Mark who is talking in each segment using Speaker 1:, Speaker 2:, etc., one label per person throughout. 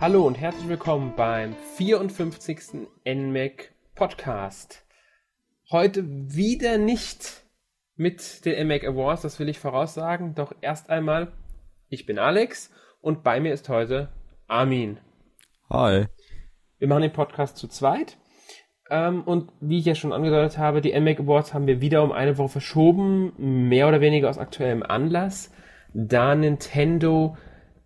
Speaker 1: Hallo und herzlich willkommen beim 54. NMAC Podcast. Heute wieder nicht mit den NMAC Awards, das will ich voraussagen. Doch erst einmal, ich bin Alex und bei mir ist heute Armin.
Speaker 2: Hi.
Speaker 1: Wir machen den Podcast zu zweit. Ähm, und wie ich ja schon angedeutet habe, die NMAC Awards haben wir wieder um eine Woche verschoben, mehr oder weniger aus aktuellem Anlass, da Nintendo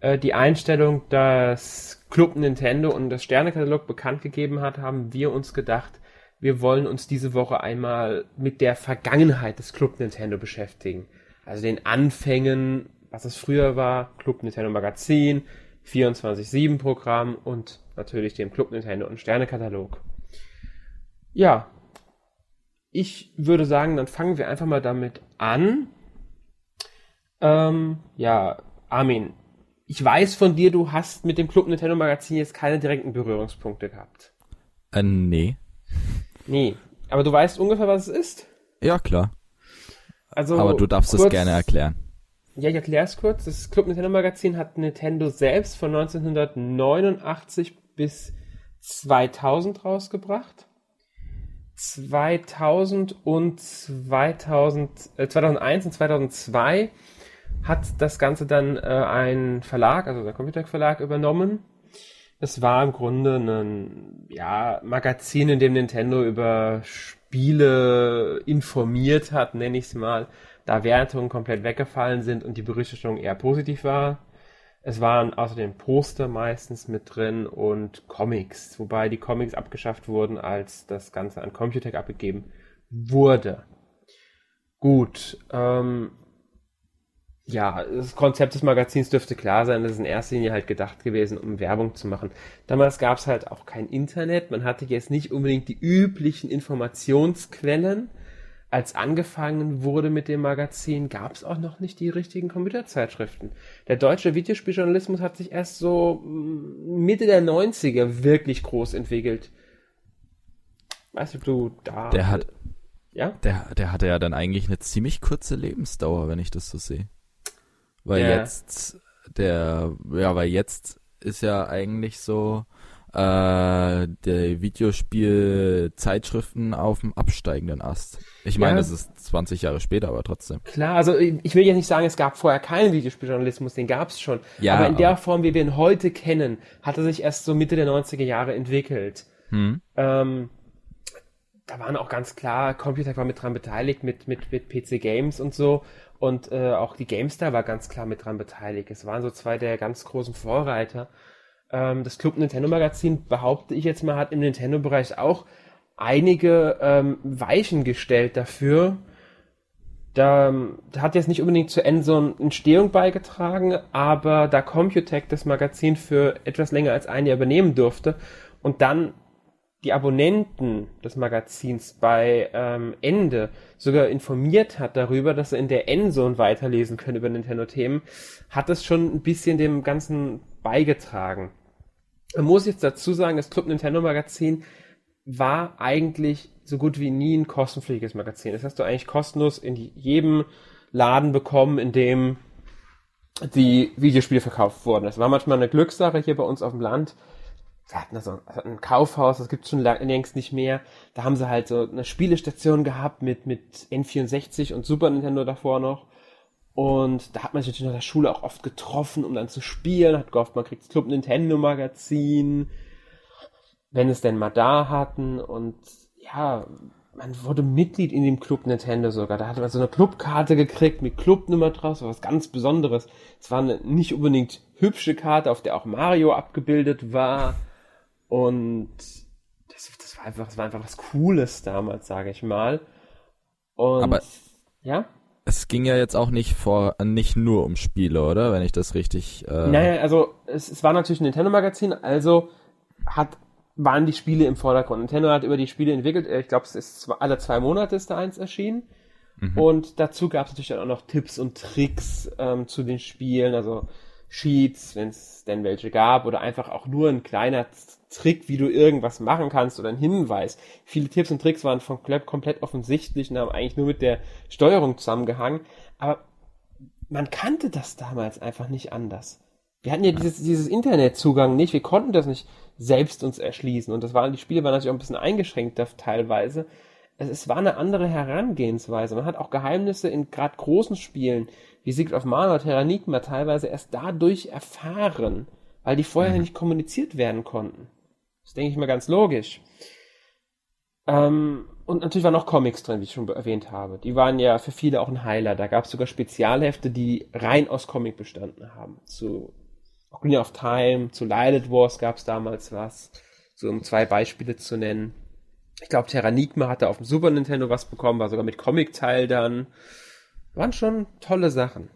Speaker 1: äh, die Einstellung, dass Club Nintendo und das Sternekatalog bekannt gegeben hat, haben wir uns gedacht, wir wollen uns diese Woche einmal mit der Vergangenheit des Club Nintendo beschäftigen. Also den Anfängen, was es früher war, Club Nintendo Magazin, 24-7 Programm und natürlich dem Club Nintendo und Sternekatalog. Ja, ich würde sagen, dann fangen wir einfach mal damit an. Ähm, ja, Armin, ich weiß von dir, du hast mit dem Club Nintendo Magazin jetzt keine direkten Berührungspunkte gehabt.
Speaker 2: Äh, nee.
Speaker 1: Nee. Aber du weißt ungefähr, was es ist?
Speaker 2: Ja, klar.
Speaker 1: Also,
Speaker 2: Aber du darfst
Speaker 1: kurz,
Speaker 2: es gerne erklären.
Speaker 1: Ja, ich erkläre es kurz. Das Club Nintendo Magazin hat Nintendo selbst von 1989 bis 2000 rausgebracht. 2000 und 2000, äh, 2001 und 2002 hat das Ganze dann äh, ein Verlag, also der Computer Verlag übernommen. Es war im Grunde ein ja, Magazin, in dem Nintendo über Spiele informiert hat, nenne ich es mal, da Wertungen komplett weggefallen sind und die Berichterstattung eher positiv war. Es waren außerdem Poster meistens mit drin und Comics, wobei die Comics abgeschafft wurden, als das Ganze an Computec abgegeben wurde. Gut, ähm, ja, das Konzept des Magazins dürfte klar sein, das ist in erster Linie halt gedacht gewesen, um Werbung zu machen. Damals gab es halt auch kein Internet, man hatte jetzt nicht unbedingt die üblichen Informationsquellen. Als angefangen wurde mit dem Magazin, gab es auch noch nicht die richtigen Computerzeitschriften. Der deutsche Videospieljournalismus hat sich erst so mm, Mitte der 90er wirklich groß entwickelt. Weißt du, du da.
Speaker 2: Der hat,
Speaker 1: ja?
Speaker 2: der, der hatte ja dann eigentlich eine ziemlich kurze Lebensdauer, wenn ich das so sehe. Weil
Speaker 1: Ja.
Speaker 2: jetzt, der, ja, weil jetzt ist ja eigentlich so, äh, der Videospiel-Zeitschriften auf dem absteigenden Ast. Ich meine,
Speaker 1: Ja.
Speaker 2: das ist 20 Jahre später, aber trotzdem.
Speaker 1: Klar, also ich will jetzt nicht sagen, es gab vorher keinen Videospieljournalismus, den gab es schon.
Speaker 2: Ja,
Speaker 1: aber in der
Speaker 2: aber-
Speaker 1: Form, wie wir ihn heute kennen, hat er sich erst so Mitte der 90er Jahre entwickelt.
Speaker 2: Hm?
Speaker 1: Ähm, da waren auch ganz klar, Computer war mit dran beteiligt, mit, mit, mit PC Games und so. Und äh, auch die GameStar war ganz klar mit dran beteiligt. Es waren so zwei der ganz großen Vorreiter. Ähm, das Club Nintendo Magazin, behaupte ich jetzt mal, hat im Nintendo-Bereich auch einige ähm, Weichen gestellt dafür. Da, ähm, da hat jetzt nicht unbedingt zur Endzone Entstehung beigetragen, aber da Computec das Magazin für etwas länger als ein Jahr übernehmen durfte und dann die Abonnenten des Magazins bei ähm, Ende sogar informiert hat darüber, dass sie in der Endzone weiterlesen können über Nintendo-Themen, hat es schon ein bisschen dem Ganzen beigetragen. Man muss jetzt dazu sagen, das Club Nintendo Magazin war eigentlich so gut wie nie ein kostenpflichtiges Magazin. Das hast du eigentlich kostenlos in jedem Laden bekommen, in dem die Videospiele verkauft wurden. Das war manchmal eine Glückssache hier bei uns auf dem Land. Wir hatten also ein Kaufhaus, das gibt schon lang- längst nicht mehr. Da haben sie halt so eine Spielestation gehabt mit, mit N64 und Super Nintendo davor noch. Und da hat man sich natürlich nach der Schule auch oft getroffen, um dann zu spielen. Hat gehofft, man kriegt das Club Nintendo Magazin, wenn es denn mal da hatten. Und ja, man wurde Mitglied in dem Club Nintendo sogar. Da hatte man so eine Clubkarte gekriegt mit Clubnummer drauf, so was ganz Besonderes. Es war eine nicht unbedingt hübsche Karte, auf der auch Mario abgebildet war. Und das, das war einfach, das war einfach was Cooles damals, sage ich mal. Und
Speaker 2: Aber-
Speaker 1: ja?
Speaker 2: Es ging ja jetzt auch nicht vor, nicht nur um Spiele, oder? Wenn ich das richtig, äh,
Speaker 1: Naja, also es, es war natürlich ein Nintendo-Magazin, also hat, waren die Spiele im Vordergrund. Nintendo hat über die Spiele entwickelt, äh, ich glaube, es ist zwei, alle zwei Monate ist da eins erschienen. Und dazu gab es natürlich dann auch noch Tipps und Tricks ähm, zu den Spielen, also Sheets, wenn es denn welche gab, oder einfach auch nur ein kleiner Trick, wie du irgendwas machen kannst oder ein Hinweis. Viele Tipps und Tricks waren von komplett, komplett offensichtlich und haben eigentlich nur mit der Steuerung zusammengehangen. Aber man kannte das damals einfach nicht anders. Wir hatten ja dieses, dieses Internetzugang nicht, wir konnten das nicht selbst uns erschließen. Und das waren, die Spiele waren natürlich auch ein bisschen eingeschränkt teilweise. Es, es war eine andere Herangehensweise. Man hat auch Geheimnisse in gerade großen Spielen, wie Secret of Mana oder Terranigma, teilweise erst dadurch erfahren, weil die vorher mhm. nicht kommuniziert werden konnten. Das denke ich mal ganz logisch. Ähm, und natürlich waren auch Comics drin, wie ich schon erwähnt habe. Die waren ja für viele auch ein Heiler. Da gab es sogar Spezialhefte, die rein aus Comic bestanden haben. Zu Ocarina of Time, zu Lilith Wars gab es damals was. So um zwei Beispiele zu nennen. Ich glaube, Terranigma hatte auf dem Super Nintendo was bekommen, war sogar mit Comic-Teil dann. Waren schon tolle Sachen.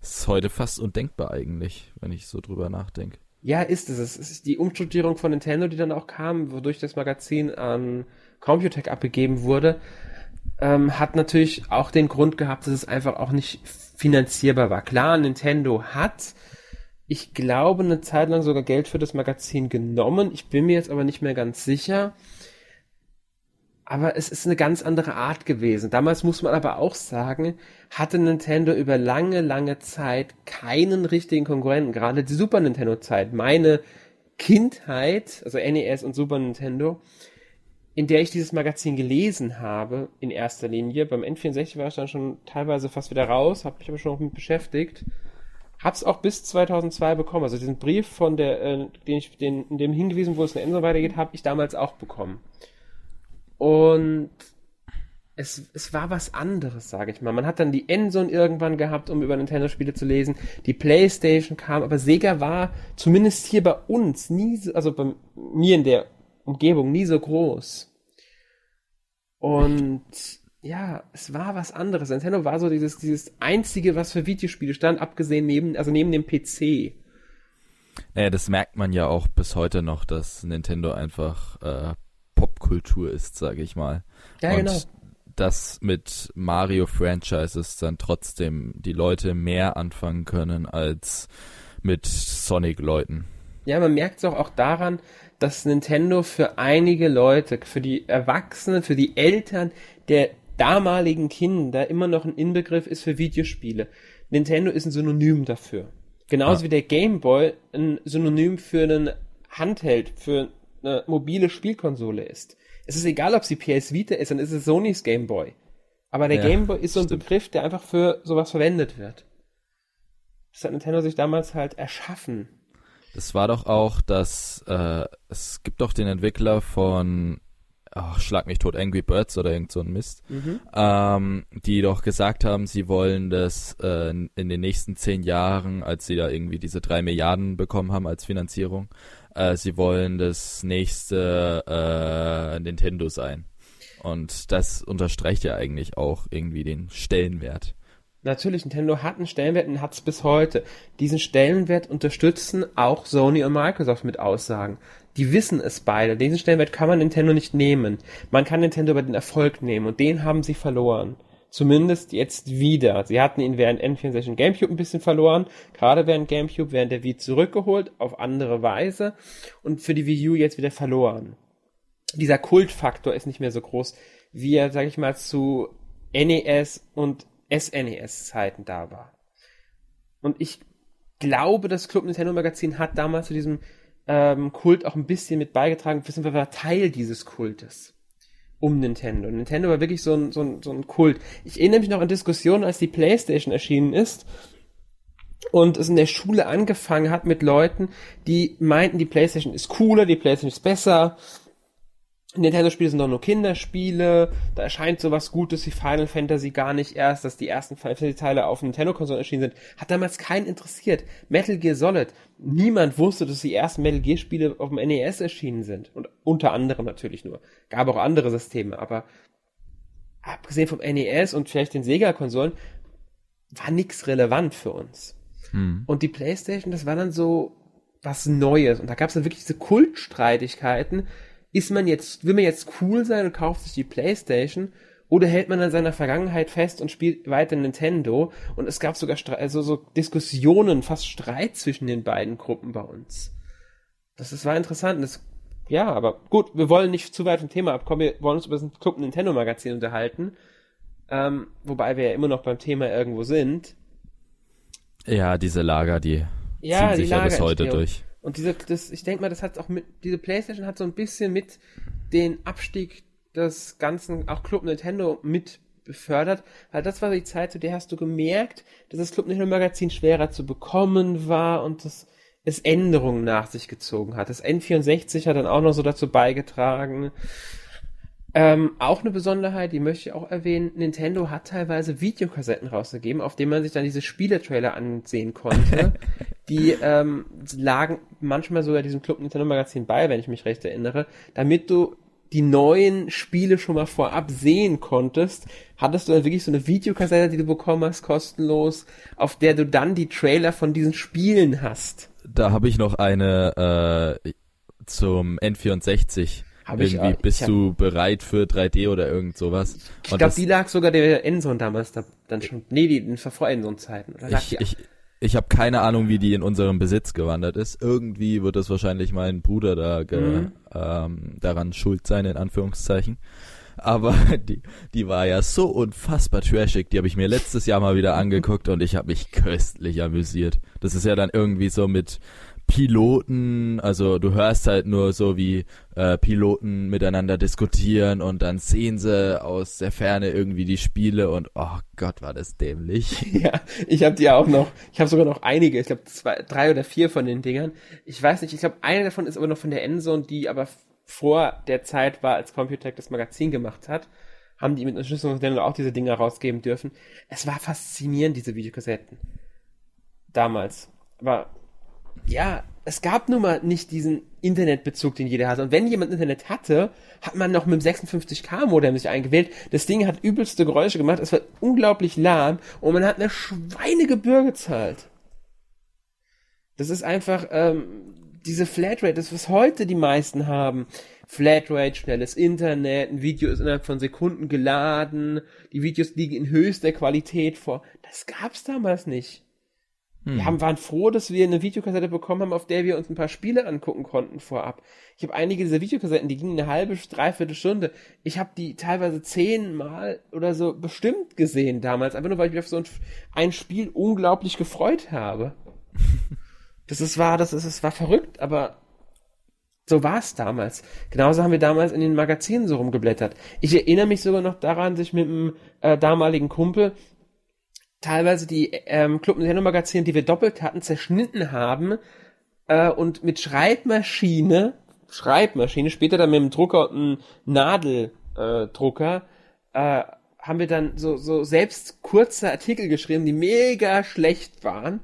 Speaker 2: Das ist heute fast undenkbar eigentlich, wenn ich so drüber nachdenke.
Speaker 1: Ja, ist es. Es ist die Umstrukturierung von Nintendo, die dann auch kam, wodurch das Magazin an Computech abgegeben wurde, ähm, hat natürlich auch den Grund gehabt, dass es einfach auch nicht finanzierbar war. Klar, Nintendo hat, ich glaube, eine Zeit lang sogar Geld für das Magazin genommen. Ich bin mir jetzt aber nicht mehr ganz sicher aber es ist eine ganz andere Art gewesen. Damals muss man aber auch sagen, hatte Nintendo über lange, lange Zeit keinen richtigen Konkurrenten. Gerade die Super Nintendo Zeit, meine Kindheit, also NES und Super Nintendo, in der ich dieses Magazin gelesen habe, in erster Linie. Beim N64 war ich dann schon teilweise fast wieder raus, habe mich aber schon noch mit beschäftigt. Hab's auch bis 2002 bekommen. Also diesen Brief von der, äh, den ich, den, in dem hingewiesen wurde, es eine Enso weitergeht, habe ich damals auch bekommen. Und es, es war was anderes, sage ich mal. Man hat dann die Endzone irgendwann gehabt, um über Nintendo-Spiele zu lesen. Die Playstation kam, aber Sega war zumindest hier bei uns nie so, also bei mir in der Umgebung nie so groß. Und ja, es war was anderes. Nintendo war so dieses, dieses einzige, was für Videospiele stand, abgesehen neben, also neben dem PC.
Speaker 2: Naja, das merkt man ja auch bis heute noch, dass Nintendo einfach äh, Popkultur ist, sage ich mal. Ja, und genau. dass mit Mario-Franchises dann trotzdem die Leute mehr anfangen können als mit Sonic-Leuten.
Speaker 1: Ja, man merkt es auch, auch daran, dass Nintendo für einige Leute, für die Erwachsenen, für die Eltern der damaligen Kinder immer noch ein Inbegriff ist für Videospiele. Nintendo ist ein Synonym dafür. Genauso ja. wie der Game Boy ein Synonym für einen Handheld, für eine mobile Spielkonsole ist. Es ist egal, ob sie PS Vita ist, dann ist es Sonys Game Boy. Aber der ja, Game Boy ist so ein stimmt. Begriff, der einfach für sowas verwendet wird. Das hat Nintendo sich damals halt erschaffen.
Speaker 2: Das war doch auch, dass äh, es gibt doch den Entwickler von ach, schlag mich tot, Angry Birds oder irgend so ein Mist, mhm. ähm, die doch gesagt haben, sie wollen das äh, in den nächsten zehn Jahren, als sie da irgendwie diese drei Milliarden bekommen haben als Finanzierung, äh, sie wollen das nächste äh, Nintendo sein. Und das unterstreicht ja eigentlich auch irgendwie den Stellenwert.
Speaker 1: Natürlich, Nintendo hat einen Stellenwert und hat es bis heute. Diesen Stellenwert unterstützen auch Sony und Microsoft mit Aussagen. Die wissen es beide. Diesen Stellenwert kann man Nintendo nicht nehmen. Man kann Nintendo über den Erfolg nehmen und den haben sie verloren. Zumindest jetzt wieder. Sie hatten ihn während N64 und GameCube ein bisschen verloren, gerade während GameCube, während der Wii zurückgeholt, auf andere Weise und für die Wii U jetzt wieder verloren. Dieser Kultfaktor ist nicht mehr so groß, wie er, sag ich mal, zu NES und SNES-Zeiten da war. Und ich glaube, das Club Nintendo Magazin hat damals zu diesem ähm, Kult auch ein bisschen mit beigetragen, wir, war Teil dieses Kultes um Nintendo. Nintendo war wirklich so ein, so ein, so ein Kult. Ich erinnere mich noch an Diskussionen, als die PlayStation erschienen ist und es in der Schule angefangen hat mit Leuten, die meinten, die PlayStation ist cooler, die PlayStation ist besser Nintendo-Spiele sind doch nur Kinderspiele, da erscheint sowas Gutes wie Final Fantasy gar nicht erst, dass die ersten Final Fantasy-Teile auf Nintendo-Konsolen erschienen sind. Hat damals keinen interessiert. Metal Gear Solid, niemand wusste, dass die ersten Metal Gear-Spiele auf dem NES erschienen sind. Und unter anderem natürlich nur. Gab auch andere Systeme, aber abgesehen vom NES und vielleicht den Sega-Konsolen, war nichts relevant für uns. Hm. Und die Playstation, das war dann so was Neues. Und da gab es dann wirklich diese Kultstreitigkeiten, ist man jetzt, will man jetzt cool sein und kauft sich die Playstation oder hält man an seiner Vergangenheit fest und spielt weiter Nintendo? Und es gab sogar also so Diskussionen, fast Streit zwischen den beiden Gruppen bei uns. Das, das war interessant. Das, ja, aber gut, wir wollen nicht zu weit vom Thema abkommen. Wir wollen uns über das Club Nintendo Magazin unterhalten. Ähm, wobei wir ja immer noch beim Thema irgendwo sind.
Speaker 2: Ja, diese Lager, die
Speaker 1: ja,
Speaker 2: ziehen sich ja bis heute durch.
Speaker 1: Und diese, das, ich denke mal, das hat auch mit, diese Playstation hat so ein bisschen mit den Abstieg des ganzen, auch Club Nintendo mit befördert, weil das war die Zeit, zu der hast du gemerkt, dass das Club Nintendo Magazin schwerer zu bekommen war und das es Änderungen nach sich gezogen hat. Das N64 hat dann auch noch so dazu beigetragen. Ähm, auch eine Besonderheit, die möchte ich auch erwähnen, Nintendo hat teilweise Videokassetten rausgegeben, auf denen man sich dann diese Spieletrailer ansehen konnte. die ähm, lagen manchmal sogar diesem Club Nintendo Magazin bei, wenn ich mich recht erinnere, damit du die neuen Spiele schon mal vorab sehen konntest, hattest du dann wirklich so eine Videokassette, die du bekommen hast, kostenlos, auf der du dann die Trailer von diesen Spielen hast.
Speaker 2: Da habe ich noch eine äh, zum N64 hab Irgendwie ich, bist ich hab, du bereit für 3D oder irgend sowas.
Speaker 1: Ich glaube, die lag sogar der Endzone damals da, dann schon. Nee, die in vor Endzone-Zeiten.
Speaker 2: Ich, ich, ich habe keine Ahnung, wie die in unserem Besitz gewandert ist. Irgendwie wird es wahrscheinlich mein Bruder da mhm. ähm, daran schuld sein, in Anführungszeichen. Aber die, die war ja so unfassbar trashig. Die habe ich mir letztes Jahr mal wieder angeguckt und ich habe mich köstlich amüsiert. Das ist ja dann irgendwie so mit Piloten, also du hörst halt nur so, wie äh, Piloten miteinander diskutieren und dann sehen sie aus der Ferne irgendwie die Spiele und oh Gott, war das dämlich.
Speaker 1: Ja, ich habe die auch noch, ich habe sogar noch einige, ich glaube zwei, drei oder vier von den Dingern. Ich weiß nicht, ich glaube eine davon ist aber noch von der Endzone, die aber vor der Zeit war, als Computec das Magazin gemacht hat haben die mit Unterstützungsländern auch diese Dinger rausgeben dürfen. Es war faszinierend, diese Videokassetten. Damals. Aber ja, es gab nun mal nicht diesen Internetbezug, den jeder hatte. Und wenn jemand Internet hatte, hat man noch mit dem 56K-Modem sich eingewählt. Das Ding hat übelste Geräusche gemacht, es war unglaublich lahm und man hat eine Schweinegebühr gezahlt. Das ist einfach ähm, diese Flatrate, das was heute die meisten haben. Flatrate, schnelles Internet, ein Video ist innerhalb von Sekunden geladen, die Videos liegen in höchster Qualität vor. Das gab's damals nicht. Hm. Wir haben, waren froh, dass wir eine Videokassette bekommen haben, auf der wir uns ein paar Spiele angucken konnten vorab. Ich habe einige dieser Videokassetten, die gingen eine halbe, dreiviertel Stunde. Ich habe die teilweise zehnmal oder so bestimmt gesehen damals, einfach nur weil ich mich auf so ein, ein Spiel unglaublich gefreut habe. das ist war, das ist, es war verrückt, aber so war es damals. Genauso haben wir damals in den Magazinen so rumgeblättert. Ich erinnere mich sogar noch daran, sich mit einem äh, damaligen Kumpel teilweise die ähm, Club Nintendo Magazine, die wir doppelt hatten, zerschnitten haben äh, und mit Schreibmaschine, Schreibmaschine, später dann mit dem Drucker und einem Nadeldrucker, äh, haben wir dann so, so selbst kurze Artikel geschrieben, die mega schlecht waren.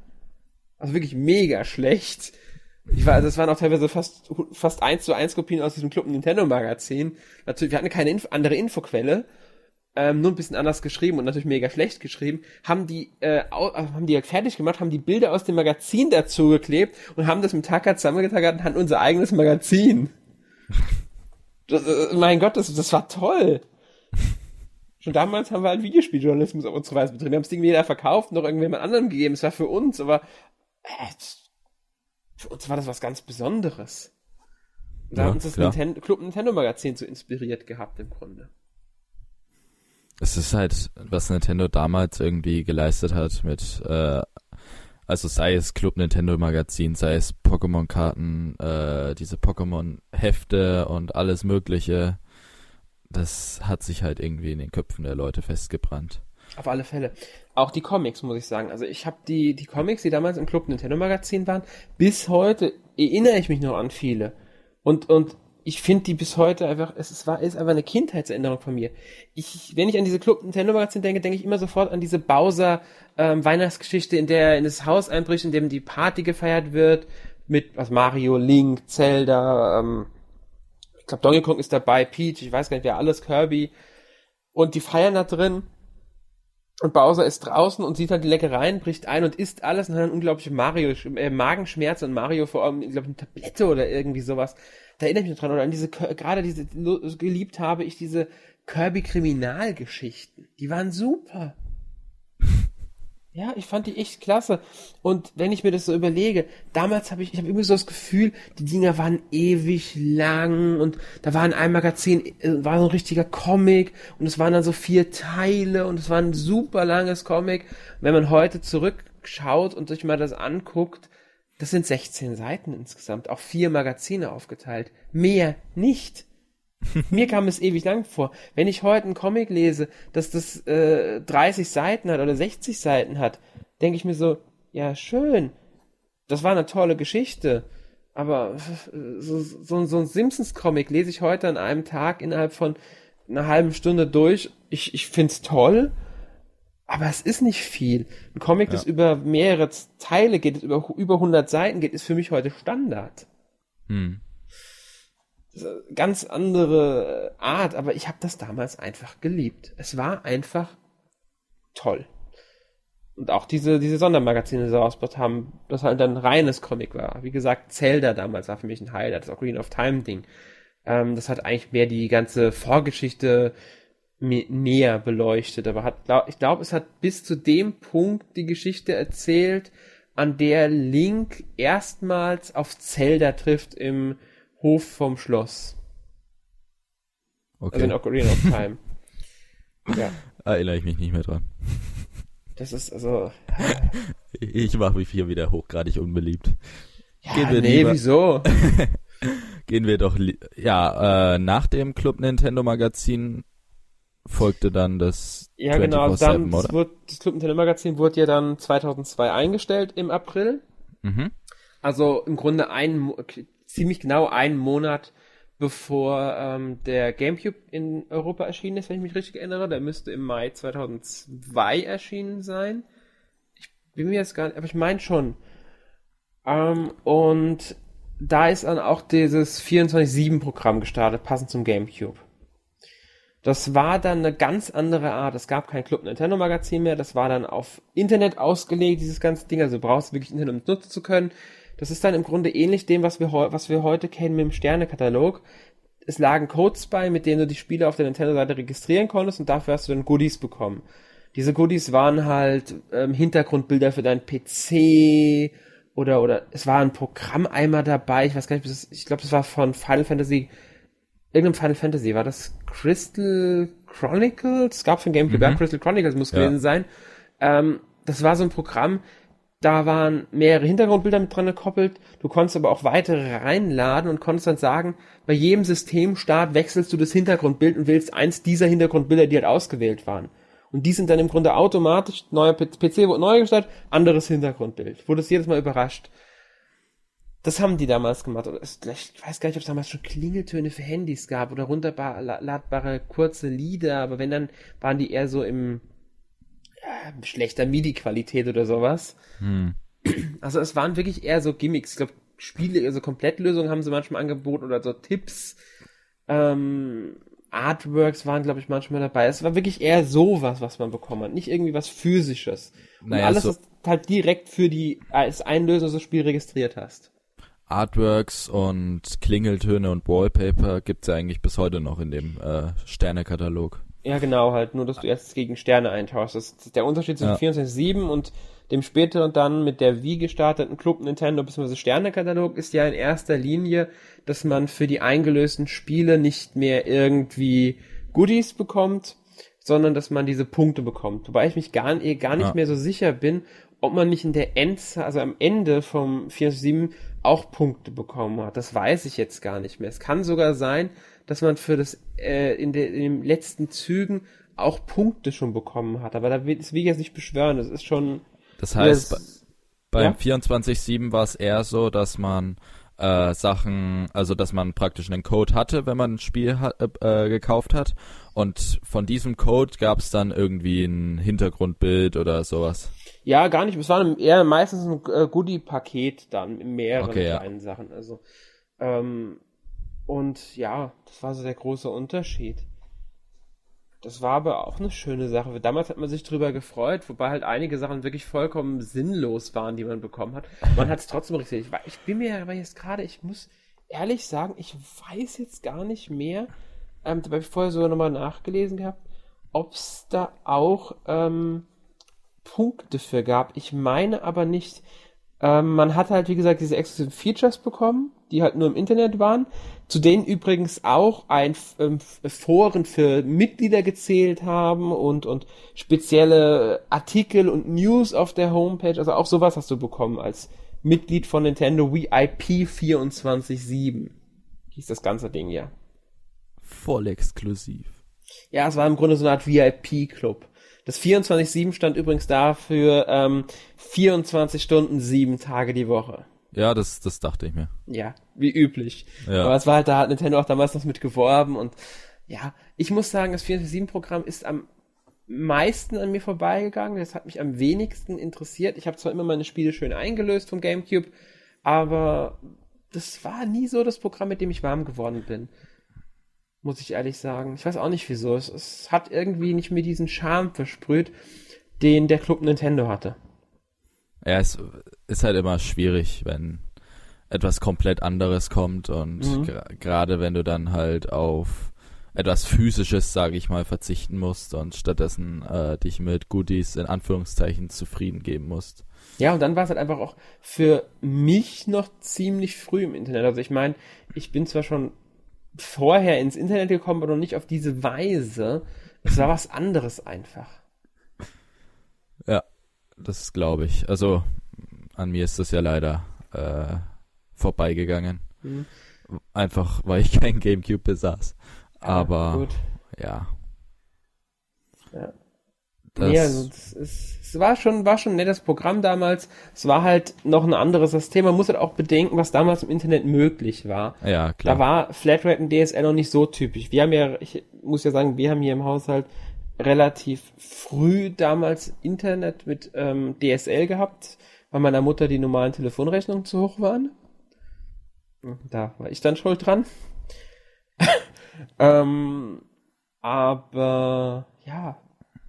Speaker 1: Also wirklich mega schlecht. Ich war, das waren auch teilweise fast, fast eins zu eins Kopien aus diesem Club Nintendo Magazin. Natürlich, wir hatten keine Inf andere Infoquelle ähm, nur ein bisschen anders geschrieben und natürlich mega schlecht geschrieben, haben die, äh, haben die halt fertig gemacht, haben die Bilder aus dem Magazin dazu geklebt und haben das mit Tacker zusammengetackert und hatten unser eigenes Magazin. Das, äh, mein Gott, das, das war toll. Schon damals haben wir halt Videospieljournalismus auf unsere Weise betrieben. Wir haben es irgendwie jeder verkauft, noch irgendjemand anderem gegeben. Es war für uns, aber äh, für uns war das was ganz Besonderes. da ja, hat uns das Nintendo, Club Nintendo Magazin so inspiriert gehabt im Grunde
Speaker 2: es ist halt, was Nintendo damals irgendwie geleistet hat mit, äh, also sei es Club Nintendo Magazin, sei es Pokémon-Karten, äh, diese Pokémon-Hefte und alles Mögliche, das hat sich halt irgendwie in den Köpfen der Leute festgebrannt.
Speaker 1: Auf alle Fälle. Auch die Comics, muss ich sagen. Also ich habe die, die Comics, die damals im Club Nintendo Magazin waren, bis heute erinnere ich mich noch an viele. Und, und ich finde die bis heute einfach, es ist, war, ist einfach eine Kindheitserinnerung von mir. Ich, wenn ich an diese Club Nintendo Magazin denke, denke ich immer sofort an diese Bowser ähm, Weihnachtsgeschichte, in der er in das Haus einbricht, in dem die Party gefeiert wird, mit was Mario, Link, Zelda, ähm, ich glaube Donkey Kong ist dabei, Peach, ich weiß gar nicht wer alles, Kirby. Und die feiern da drin. Und Bowser ist draußen und sieht halt die Leckereien, bricht ein und isst alles und hat dann unglaubliche Mario, äh, Magenschmerzen und Mario vor allem, ich glaube, eine Tablette oder irgendwie sowas da erinnere ich mich dran, oder an diese, gerade diese, geliebt habe ich diese Kirby-Kriminalgeschichten. Die waren super. Ja, ich fand die echt klasse. Und wenn ich mir das so überlege, damals habe ich, ich habe irgendwie so das Gefühl, die Dinger waren ewig lang und da war in einem Magazin, äh, war so ein richtiger Comic und es waren dann so vier Teile und es war ein super langes Comic. wenn man heute zurückschaut und sich mal das anguckt, Das sind 16 Seiten insgesamt, auch vier Magazine aufgeteilt. Mehr nicht. Mir kam es ewig lang vor. Wenn ich heute einen Comic lese, dass das äh, 30 Seiten hat oder 60 Seiten hat, denke ich mir so, ja schön, das war eine tolle Geschichte. Aber so, so, so ein Simpsons-Comic lese ich heute an einem Tag innerhalb von einer halben Stunde durch. Ich, ich find's toll, aber es ist nicht viel. Ein Comic, ja. das über mehrere Teile geht, das über, über 100 Seiten geht, ist für mich heute Standard. Hm. Ganz andere Art, aber ich habe das damals einfach geliebt. Es war einfach toll. Und auch diese, diese Sondermagazine, die sie ausgebracht haben, das halt ein reines Comic war. Wie gesagt, Zelda damals war für mich ein Highlight, das Green of Time Ding. Ähm, das hat eigentlich mehr die ganze Vorgeschichte näher beleuchtet, aber hat, glaub, ich glaube, es hat bis zu dem Punkt die Geschichte erzählt, an der Link erstmals auf Zelda trifft im Hof vom Schloss.
Speaker 2: Okay. Also in Ocarina of Time. ja. Erinnere ich mich nicht mehr dran.
Speaker 1: Das ist also.
Speaker 2: ich mache mich hier wieder hochgradig unbeliebt.
Speaker 1: Ja, Gehen wir nee, lieber, wieso?
Speaker 2: Gehen wir doch, ja, äh, nach dem Club Nintendo Magazin folgte dann das
Speaker 1: Ja, genau, dann das, wurde, das Club Nintendo Magazin wurde ja dann 2002 eingestellt im April. Mhm. Also im Grunde ein, ziemlich genau einen Monat bevor ähm, der GameCube in Europa erschienen ist, wenn ich mich richtig erinnere. Der müsste im Mai 2002 erschienen sein. Ich bin mir jetzt gar nicht, aber ich meine schon. Ähm, und da ist dann auch dieses 24-7-Programm gestartet, passend zum GameCube. Das war dann eine ganz andere Art. Es gab kein Club Nintendo Magazin mehr. Das war dann auf Internet ausgelegt, dieses ganze Ding. Also du brauchst wirklich Internet, um es nutzen zu können. Das ist dann im Grunde ähnlich dem, was wir, was wir heute kennen mit dem Sternekatalog. Es lagen Codes bei, mit denen du die Spiele auf der Nintendo-Seite registrieren konntest und dafür hast du dann Goodies bekommen. Diese Goodies waren halt ähm, Hintergrundbilder für deinen PC oder oder es war ein Programmeimer dabei. Ich weiß gar nicht, ich glaube, das war von Final Fantasy irgendeinem Final Fantasy, war das Crystal Chronicles? Es gab von GameCube, mhm. Crystal Chronicles muss ja. gewesen sein. Ähm, das war so ein Programm, da waren mehrere Hintergrundbilder mit dran gekoppelt. Du konntest aber auch weitere reinladen und konntest dann sagen, bei jedem Systemstart wechselst du das Hintergrundbild und wählst eins dieser Hintergrundbilder, die halt ausgewählt waren. Und die sind dann im Grunde automatisch, neuer PC wurde neu gestartet, anderes Hintergrundbild. Wurde es jedes Mal überrascht. Das haben die damals gemacht. Oder ich weiß gar nicht, ob es damals schon Klingeltöne für Handys gab oder runterladbare kurze Lieder, aber wenn dann waren die eher so im ja, schlechter MIDI-Qualität oder sowas. Hm. Also es waren wirklich eher so Gimmicks. Ich glaube, Spiele, also Komplettlösungen haben sie manchmal angeboten oder so Tipps. Ähm, Artworks waren, glaube ich, manchmal dabei. Es war wirklich eher sowas, was man bekommen hat. Nicht irgendwie was Physisches. Und naja, alles, so was halt direkt für die als Einlöser so Spiel registriert hast.
Speaker 2: Artworks und Klingeltöne und Wallpaper gibt's ja eigentlich bis heute noch in dem äh, Sternekatalog.
Speaker 1: Ja, genau, halt, nur dass du erst gegen Sterne eintauschst. Das ist der Unterschied zwischen ja. 24-7 und dem späteren dann mit der Wii gestarteten Club Nintendo bzw. Sternekatalog ist ja in erster Linie, dass man für die eingelösten Spiele nicht mehr irgendwie Goodies bekommt, sondern dass man diese Punkte bekommt. Wobei ich mich gar, gar nicht ja. mehr so sicher bin, ob man nicht in der Endzahl, also am Ende vom 24-7 auch Punkte bekommen hat. Das weiß ich jetzt gar nicht mehr. Es kann sogar sein, dass man für das äh, in, de, in den letzten Zügen auch Punkte schon bekommen hat. Aber da will, das will ich jetzt nicht beschwören. Das ist schon.
Speaker 2: Das heißt, das, beim ja? 24-7 war es eher so, dass man äh, Sachen, also dass man praktisch einen Code hatte, wenn man ein Spiel ha äh, gekauft hat. Und von diesem Code gab es dann irgendwie ein Hintergrundbild oder sowas.
Speaker 1: Ja, gar nicht. Es war eher meistens ein äh, Goodie-Paket dann mit mehreren okay, kleinen ja. Sachen. Also ähm, und ja, das war so der große Unterschied. Das war aber auch eine schöne Sache. Damals hat man sich drüber gefreut, wobei halt einige Sachen wirklich vollkommen sinnlos waren, die man bekommen hat. Man hat es trotzdem richtig. Ich, ich bin mir aber jetzt gerade, ich muss ehrlich sagen, ich weiß jetzt gar nicht mehr, ähm, da habe ich vorher sogar nochmal nachgelesen gehabt, ob es da auch ähm, Punkte für gab. Ich meine aber nicht. Ähm, man hat halt, wie gesagt, diese Exclusive Features bekommen, die halt nur im Internet waren, zu denen übrigens auch ein ähm, Foren für Mitglieder gezählt haben und, und spezielle Artikel und News auf der Homepage. Also auch sowas hast du bekommen als Mitglied von Nintendo VIP 24-7. Hieß das ganze Ding ja.
Speaker 2: Voll exklusiv.
Speaker 1: Ja, es war im Grunde so eine Art VIP-Club. Das 24-7 stand übrigens dafür ähm, 24 Stunden, sieben Tage die Woche.
Speaker 2: Ja, das, das dachte ich mir.
Speaker 1: Ja, wie üblich.
Speaker 2: Ja.
Speaker 1: Aber es war halt, da hat Nintendo auch damals noch mit geworben und ja, ich muss sagen, das 24-7-Programm ist am meisten an mir vorbeigegangen. Das hat mich am wenigsten interessiert. Ich habe zwar immer meine Spiele schön eingelöst vom GameCube, aber das war nie so das Programm, mit dem ich warm geworden bin. Muss ich ehrlich sagen. Ich weiß auch nicht wieso. Es, es hat irgendwie nicht mehr diesen Charme versprüht, den der Club Nintendo hatte.
Speaker 2: Ja, es ist halt immer schwierig, wenn etwas komplett anderes kommt und
Speaker 1: Mhm.
Speaker 2: gerade wenn du dann halt auf etwas physisches, sage ich mal, verzichten musst und stattdessen äh, dich mit Goodies in Anführungszeichen zufrieden geben musst.
Speaker 1: Ja, und dann war es halt einfach auch für mich noch ziemlich früh im Internet. Also ich meine, ich bin zwar schon vorher ins Internet gekommen, aber noch nicht auf diese Weise. Es war was anderes einfach.
Speaker 2: Ja, das glaube ich. Also an mir ist das ja leider äh, vorbeigegangen.
Speaker 1: Mhm.
Speaker 2: Einfach, weil ich kein Gamecube besaß. Aber
Speaker 1: Gut.
Speaker 2: ja.
Speaker 1: Ja.
Speaker 2: Das,
Speaker 1: Nee, also das ist, es war schon, war schon ein nettes Programm damals. Es war halt noch ein anderes System. Man muss halt auch bedenken, was damals im Internet möglich war.
Speaker 2: ja, klar.
Speaker 1: Da war Flatrate und DSL noch nicht so typisch. Wir haben ja, ich muss ja sagen, wir haben hier im Haushalt relativ früh damals Internet mit ähm, DSL gehabt, weil meiner Mutter die normalen Telefonrechnungen zu hoch waren. Da war ich dann schuld dran. ähm, aber ja,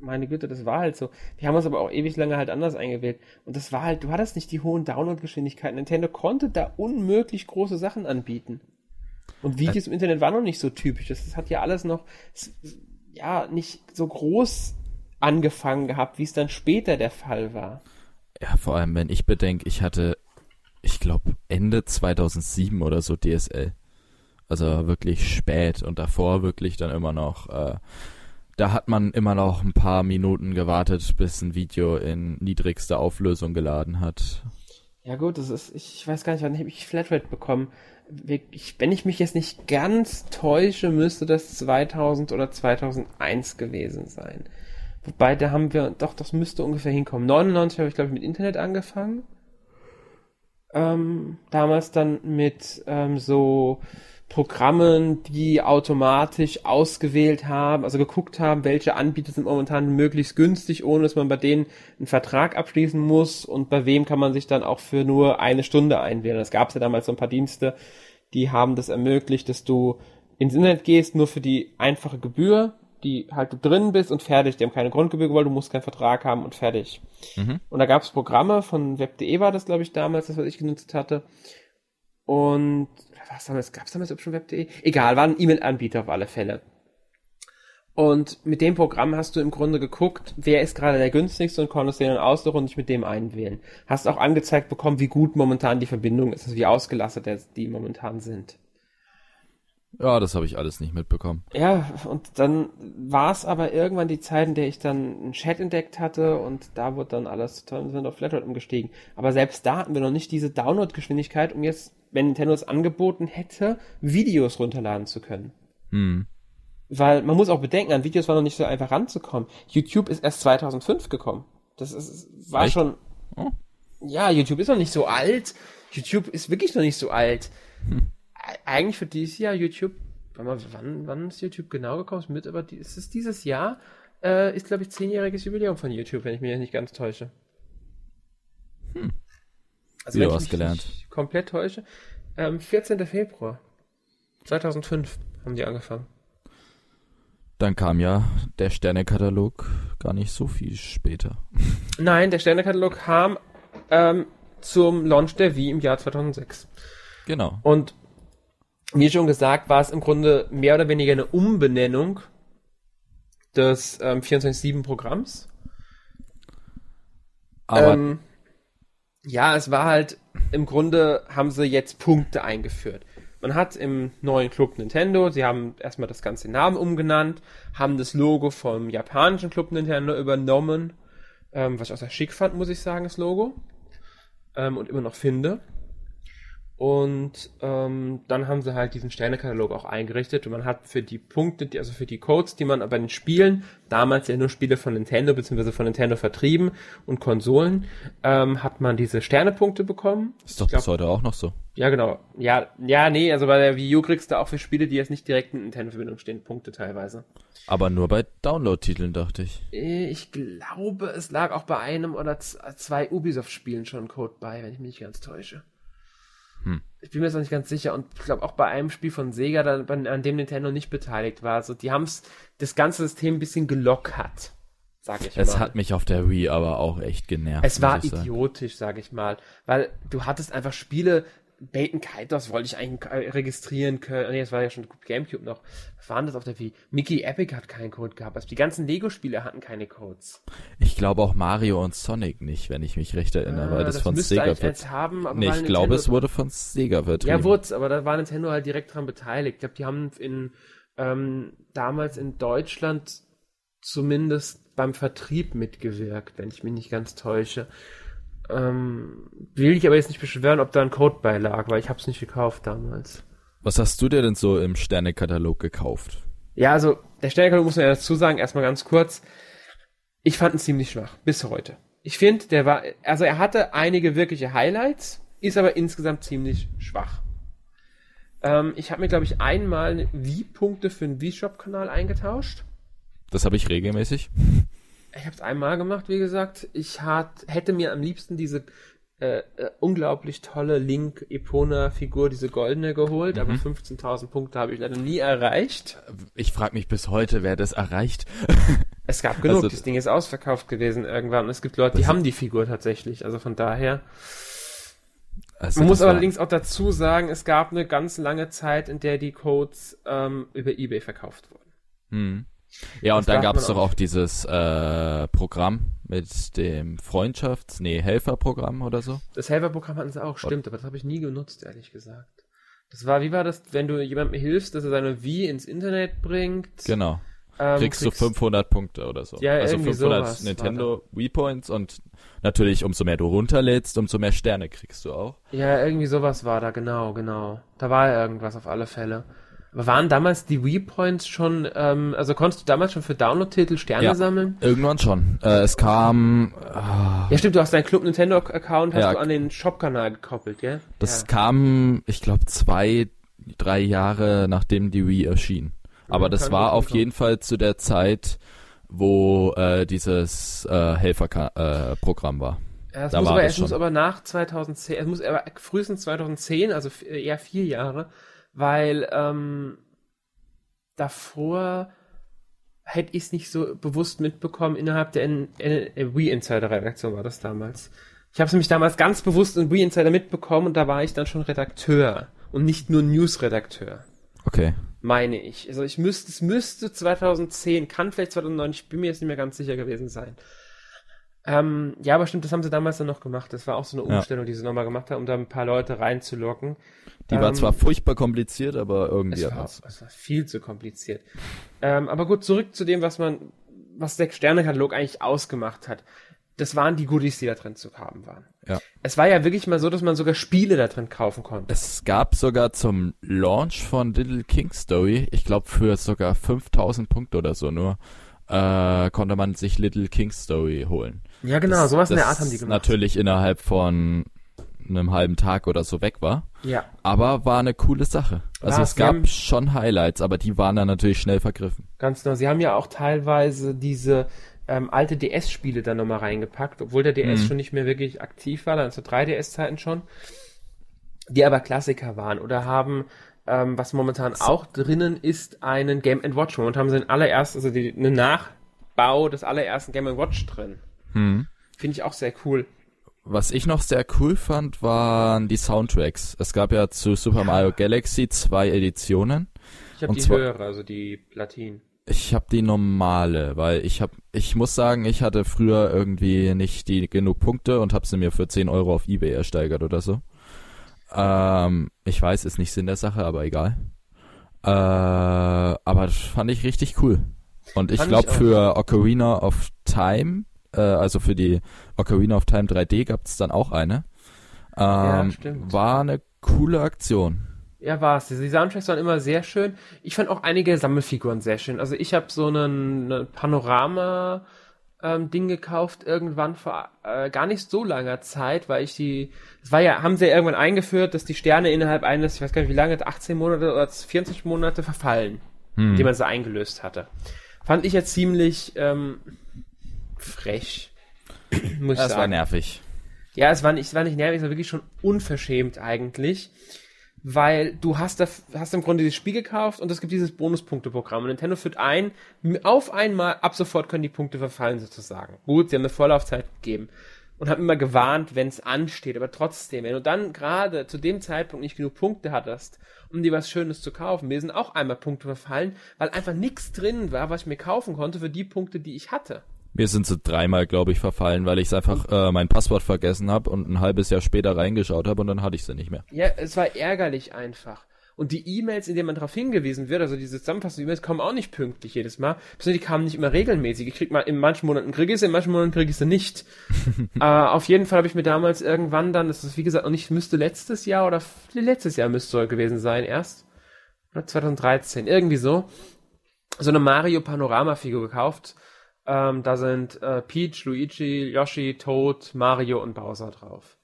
Speaker 1: meine Güte, das war halt so. Wir haben uns aber auch ewig lange halt anders eingewählt. Und das war halt, du hattest nicht die hohen Downloadgeschwindigkeiten. Nintendo konnte da unmöglich große Sachen anbieten. Und Videos im Internet waren noch nicht so typisch. Das, hat ja alles noch, ja, nicht so groß angefangen gehabt, wie es dann später der Fall war.
Speaker 2: Ja, vor allem, wenn ich bedenke, ich hatte, ich glaube, Ende 2007 oder so DSL. Also wirklich spät und davor wirklich dann immer noch, äh, da hat man immer noch ein paar Minuten gewartet, bis ein Video in niedrigster Auflösung geladen hat.
Speaker 1: Ja gut, das ist, ich weiß gar nicht, wann habe ich Flatrate bekommen. Ich, wenn ich mich jetzt nicht ganz täusche, müsste das 2000 oder 2001 gewesen sein. Wobei, da haben wir, doch, das müsste ungefähr hinkommen. 99 habe ich, glaube ich, mit Internet angefangen. Ähm, damals dann mit ähm, so Programmen, die automatisch ausgewählt haben, also geguckt haben, welche Anbieter sind momentan möglichst günstig, ohne dass man bei denen einen Vertrag abschließen muss und bei wem kann man sich dann auch für nur eine Stunde einwählen. Es gab ja damals so ein paar Dienste, die haben das ermöglicht, dass du ins Internet gehst, nur für die einfache Gebühr, die halt du drin bist und fertig. Die haben keine Grundgebühr gewollt, du musst keinen Vertrag haben und fertig.
Speaker 2: Mhm.
Speaker 1: Und da gab es Programme, von web.de war das, glaube ich, damals, das, was ich genutzt hatte. Und was damals, gab es damals überhaupt schon web.de? Egal, war ein E-Mail-Anbieter auf alle Fälle. Und mit dem Programm hast du im Grunde geguckt, wer ist gerade der günstigste und konntest den dann aussuchen und dich mit dem einwählen. Hast auch angezeigt bekommen, wie gut momentan die Verbindung ist, also wie ausgelastet die momentan sind.
Speaker 2: Ja, das habe ich alles nicht mitbekommen.
Speaker 1: Ja, und dann war es aber irgendwann die Zeit, in der ich dann einen Chat entdeckt hatte und da wurde dann alles total sind auf Flatrate umgestiegen. Aber selbst da hatten wir noch nicht diese Download-Geschwindigkeit, um jetzt, wenn Nintendo es angeboten hätte, Videos runterladen zu können.
Speaker 2: Hm.
Speaker 1: Weil man muss auch bedenken, an Videos war noch nicht so einfach ranzukommen. YouTube ist erst 2005 gekommen. Das ist, war
Speaker 2: Echt?
Speaker 1: schon,
Speaker 2: Oh.
Speaker 1: ja, YouTube ist noch nicht so alt. YouTube ist wirklich noch nicht so alt. E- Eigentlich für dieses Jahr YouTube, warte mal, wann, wann ist YouTube genau gekommen? Ist Mit, aber die, ist es dieses Jahr? Äh, ist, glaube ich, zehnjähriges Jubiläum von YouTube, wenn ich mich nicht ganz täusche. Also
Speaker 2: Wieder
Speaker 1: wenn ich mich
Speaker 2: gelernt.
Speaker 1: nicht komplett täusche. Ähm, 14. Februar 2005 haben die angefangen.
Speaker 2: Dann kam ja der Sternekatalog gar nicht so viel später.
Speaker 1: Nein, der Sternekatalog kam ähm, zum Launch der Wii im Jahr 2006.
Speaker 2: Genau.
Speaker 1: Und wie schon gesagt, war es im Grunde mehr oder weniger eine Umbenennung des ähm, 24-7-Programms.
Speaker 2: Aber
Speaker 1: ähm, ja, es war halt, im Grunde haben sie jetzt Punkte eingeführt. Man hat im neuen Club Nintendo, sie haben erstmal das ganze Namen umgenannt, haben das Logo vom japanischen Club Nintendo übernommen, ähm, was ich auch sehr schick fand, muss ich sagen, das Logo. ähm, und immer noch finde. Und ähm, dann haben sie halt diesen Sternekatalog auch eingerichtet und man hat für die Punkte, die, also für die Codes, die man bei den Spielen, damals ja nur Spiele von Nintendo bzw. von Nintendo vertrieben und Konsolen, ähm, hat man diese Sternepunkte bekommen.
Speaker 2: Ist doch
Speaker 1: glaub-
Speaker 2: bis heute auch noch so.
Speaker 1: Ja, genau. Ja, ja, nee, also bei der Wii U kriegst du auch für Spiele, die jetzt nicht direkt mit Nintendo-Verbindung stehen, Punkte teilweise.
Speaker 2: Aber nur bei Download-Titeln, dachte ich.
Speaker 1: Äh, Ich glaube, es lag auch bei einem oder zwei Ubisoft-Spielen schon ein Code bei, wenn ich mich nicht ganz täusche.
Speaker 2: Hm.
Speaker 1: Ich bin mir jetzt noch nicht ganz sicher und ich glaube auch bei einem Spiel von Sega, da, bei- an dem Nintendo nicht beteiligt war. Also die haben das ganze System ein bisschen gelockert, sag ich
Speaker 2: Es
Speaker 1: mal.
Speaker 2: hat mich auf der Wii aber auch echt genervt.
Speaker 1: Es war
Speaker 2: ich sagen.
Speaker 1: idiotisch, sag ich mal, weil du hattest einfach Spiele, Bacon Kaitos wollte ich eigentlich äh, registrieren können. Nee, das war ja schon Gamecube noch. Was war denn das auf der Wii? Mickey Epic hat keinen Code gehabt. Also die ganzen Lego-Spiele hatten keine Codes.
Speaker 2: Ich glaube auch Mario und Sonic nicht, wenn ich mich recht erinnere, weil
Speaker 1: Ah,
Speaker 2: das, von Sega wird.
Speaker 1: haben,
Speaker 2: Nee, ich glaube,
Speaker 1: Nintendo-
Speaker 2: es wurde von Sega vertrieben.
Speaker 1: Ja, wurde aber da war Nintendo halt direkt dran beteiligt. Ich glaube, die haben in ähm, damals in Deutschland zumindest beim Vertrieb mitgewirkt, wenn ich mich nicht ganz täusche. Ähm, will ich aber jetzt nicht beschwören, ob da ein Code bei lag, weil ich habe es nicht gekauft damals.
Speaker 2: Was hast du dir denn so im Sternekatalog gekauft?
Speaker 1: Ja, also der Sternekatalog muss man ja dazu sagen, erstmal ganz kurz. Ich fand ihn ziemlich schwach, bis heute. Ich finde, der war, also er hatte einige wirkliche Highlights, ist aber insgesamt ziemlich schwach. Ähm, ich habe mir, glaube ich, einmal Wie-Punkte für den Wie-Shop-Kanal eingetauscht.
Speaker 2: Das habe ich regelmäßig.
Speaker 1: Ich habe es einmal gemacht, wie gesagt. Ich hat, hätte mir am liebsten diese äh, äh, unglaublich tolle Link-Epona-Figur, diese goldene, geholt, aber 15.000 Punkte habe ich leider nie erreicht.
Speaker 2: Ich frage mich bis heute, wer das erreicht.
Speaker 1: Es gab genug,
Speaker 2: Also-
Speaker 1: das Ding ist ausverkauft gewesen irgendwann und es gibt Leute, die haben die Figur tatsächlich, also von daher.
Speaker 2: Also
Speaker 1: Man muss allerdings auch dazu sagen, es gab eine ganz lange Zeit, in der die Codes ähm, über Ebay verkauft wurden.
Speaker 2: Hm. Ja,
Speaker 1: Das
Speaker 2: und dann gab es doch
Speaker 1: auch
Speaker 2: dieses äh, Programm mit dem Freundschafts-, nee, Helferprogramm oder so.
Speaker 1: Das Helferprogramm hatten sie auch, stimmt, aber das habe ich nie genutzt, ehrlich gesagt. Das war, wie war das, wenn du jemandem hilfst, dass er seine Wii ins Internet bringt?
Speaker 2: Genau.
Speaker 1: ähm,
Speaker 2: Kriegst du 500 Punkte oder so.
Speaker 1: Ja,
Speaker 2: also
Speaker 1: irgendwie
Speaker 2: 500
Speaker 1: sowas
Speaker 2: Nintendo Wii Points und natürlich umso mehr du runterlädst, umso mehr Sterne kriegst du auch.
Speaker 1: Ja, irgendwie sowas war da, genau, genau. Da war irgendwas auf alle Fälle. Waren damals die Wii Points schon, ähm, also konntest du damals schon für Download-Titel Sterne
Speaker 2: Ja.
Speaker 1: sammeln?
Speaker 2: Irgendwann schon. Äh, es kam, ah,
Speaker 1: Ja, stimmt, du hast deinen Club Nintendo-Account hast
Speaker 2: Ja.
Speaker 1: du an den Shop-Kanal gekoppelt, gell?
Speaker 2: das
Speaker 1: ja.
Speaker 2: kam, ich glaube, zwei, drei Jahre nachdem die Wii erschien. Aber
Speaker 1: Ja,
Speaker 2: das war auf jeden Fall zu der Zeit, wo äh, dieses äh, Helferprogramm äh, war.
Speaker 1: Ja, es
Speaker 2: Da
Speaker 1: muss
Speaker 2: war
Speaker 1: aber, es muss aber nach 2010, es muss aber frühestens 2010, also eher vier Jahre, weil ähm, davor hätte ich es nicht so bewusst mitbekommen innerhalb der N N Wii Insider Redaktion war das damals. Ich habe es nämlich damals ganz bewusst in Wii Insider mitbekommen und da war ich dann schon Redakteur und nicht nur News-Redakteur,
Speaker 2: Okay.
Speaker 1: meine ich. Also ich müsste, es müsste 2010, kann vielleicht 2009, ich bin mir jetzt nicht mehr ganz sicher gewesen sein. Ähm, ja, aber stimmt, das haben sie damals dann noch gemacht. Das war auch so eine
Speaker 2: Ja.
Speaker 1: Umstellung, die sie nochmal gemacht haben, um da ein paar Leute reinzulocken.
Speaker 2: Die war
Speaker 1: Ähm,
Speaker 2: zwar furchtbar kompliziert, aber irgendwie
Speaker 1: es war, es war viel zu kompliziert. Ähm, aber gut, zurück zu dem, was man, was der Sterne-Katalog eigentlich ausgemacht hat. Das waren die Goodies, die da drin zu haben waren.
Speaker 2: Ja.
Speaker 1: Es war ja wirklich mal so, dass man sogar Spiele da drin kaufen konnte.
Speaker 2: Es gab sogar zum Launch von Little King Story, ich glaube für sogar 5000 Punkte oder so nur, äh, konnte man sich Little King Story holen.
Speaker 1: Ja, genau,
Speaker 2: Das-
Speaker 1: sowas in der
Speaker 2: das
Speaker 1: Art haben die gemacht.
Speaker 2: Natürlich innerhalb von einem halben Tag oder so weg war.
Speaker 1: Ja.
Speaker 2: Aber war eine coole Sache. Also
Speaker 1: War's,
Speaker 2: es gab
Speaker 1: haben-
Speaker 2: schon Highlights, aber die waren dann natürlich schnell vergriffen.
Speaker 1: Ganz genau. Sie haben ja auch teilweise diese ähm, alte DS-Spiele da nochmal reingepackt, obwohl der DS
Speaker 2: Mhm.
Speaker 1: schon nicht mehr wirklich aktiv war, dann zu 3DS-Zeiten schon, die aber Klassiker waren oder haben, ähm, was momentan auch drinnen ist, einen Game Watch. Momentan haben sie den allerersten, also die, einen Nachbau des allerersten Game Watch drin.
Speaker 2: Hm.
Speaker 1: Finde ich auch sehr cool.
Speaker 2: Was ich noch sehr cool fand, waren die Soundtracks. Es gab ja zu Super Mario Galaxy zwei Editionen.
Speaker 1: Ich habe die
Speaker 2: zwar-
Speaker 1: höhere, also die Platinen.
Speaker 2: Ich habe die normale, weil ich habe, ich muss sagen, ich hatte früher irgendwie nicht die genug Punkte und habe sie mir für 10 Euro auf eBay ersteigert oder so. Ähm, ich weiß, ist nicht Sinn der Sache, aber egal. Äh, aber das fand ich richtig cool. Und ich glaube für Ocarina of Time, äh, also für die Ocarina of Time 3D gab's dann auch eine. Ähm, ja, war eine coole Aktion.
Speaker 1: Ja, war es. Die Soundtracks waren immer sehr schön. Ich fand auch einige Sammelfiguren sehr schön. Also ich habe so einen, eine Panorama ähm, Ding gekauft irgendwann vor äh, gar nicht so langer Zeit, weil ich die, es war ja, haben sie ja irgendwann eingeführt, dass die Sterne innerhalb eines, ich weiß gar nicht wie lange, 18 Monate oder 24 Monate verfallen, hm. die man so eingelöst hatte. Fand ich ja ziemlich ähm, frech.
Speaker 2: muss das sagen. war nervig.
Speaker 1: Ja, es war nicht, es war nicht nervig, es war wirklich schon unverschämt eigentlich weil du hast, da, hast im Grunde dieses Spiel gekauft und es gibt dieses Bonuspunkteprogramm. Und Nintendo führt ein, auf einmal, ab sofort können die Punkte verfallen sozusagen. Gut, sie haben eine Vorlaufzeit gegeben und haben immer gewarnt, wenn es ansteht. Aber trotzdem, wenn du dann gerade zu dem Zeitpunkt nicht genug Punkte hattest, um dir was Schönes zu kaufen, mir sind auch einmal Punkte verfallen, weil einfach nichts drin war, was ich mir kaufen konnte für die Punkte, die ich hatte.
Speaker 2: Mir sind sie dreimal, glaube ich, verfallen, weil ich einfach äh, mein Passwort vergessen habe und ein halbes Jahr später reingeschaut habe und dann hatte ich sie nicht mehr.
Speaker 1: Ja, es war ärgerlich einfach. Und die E-Mails, in denen man darauf hingewiesen wird, also diese zusammenfassenden E-Mails, kommen auch nicht pünktlich jedes Mal. Die kamen nicht immer regelmäßig. Ich krieg mal, in manchen Monaten krieg ich sie, in manchen Monaten krieg ich sie nicht. äh, auf jeden Fall habe ich mir damals irgendwann dann, das ist wie gesagt, und ich müsste letztes Jahr oder letztes Jahr müsste es gewesen sein erst. Oder 2013, irgendwie so. So eine Mario Panorama Figur gekauft ähm, da sind äh, Peach, Luigi, Yoshi, Toad, Mario und Bowser drauf.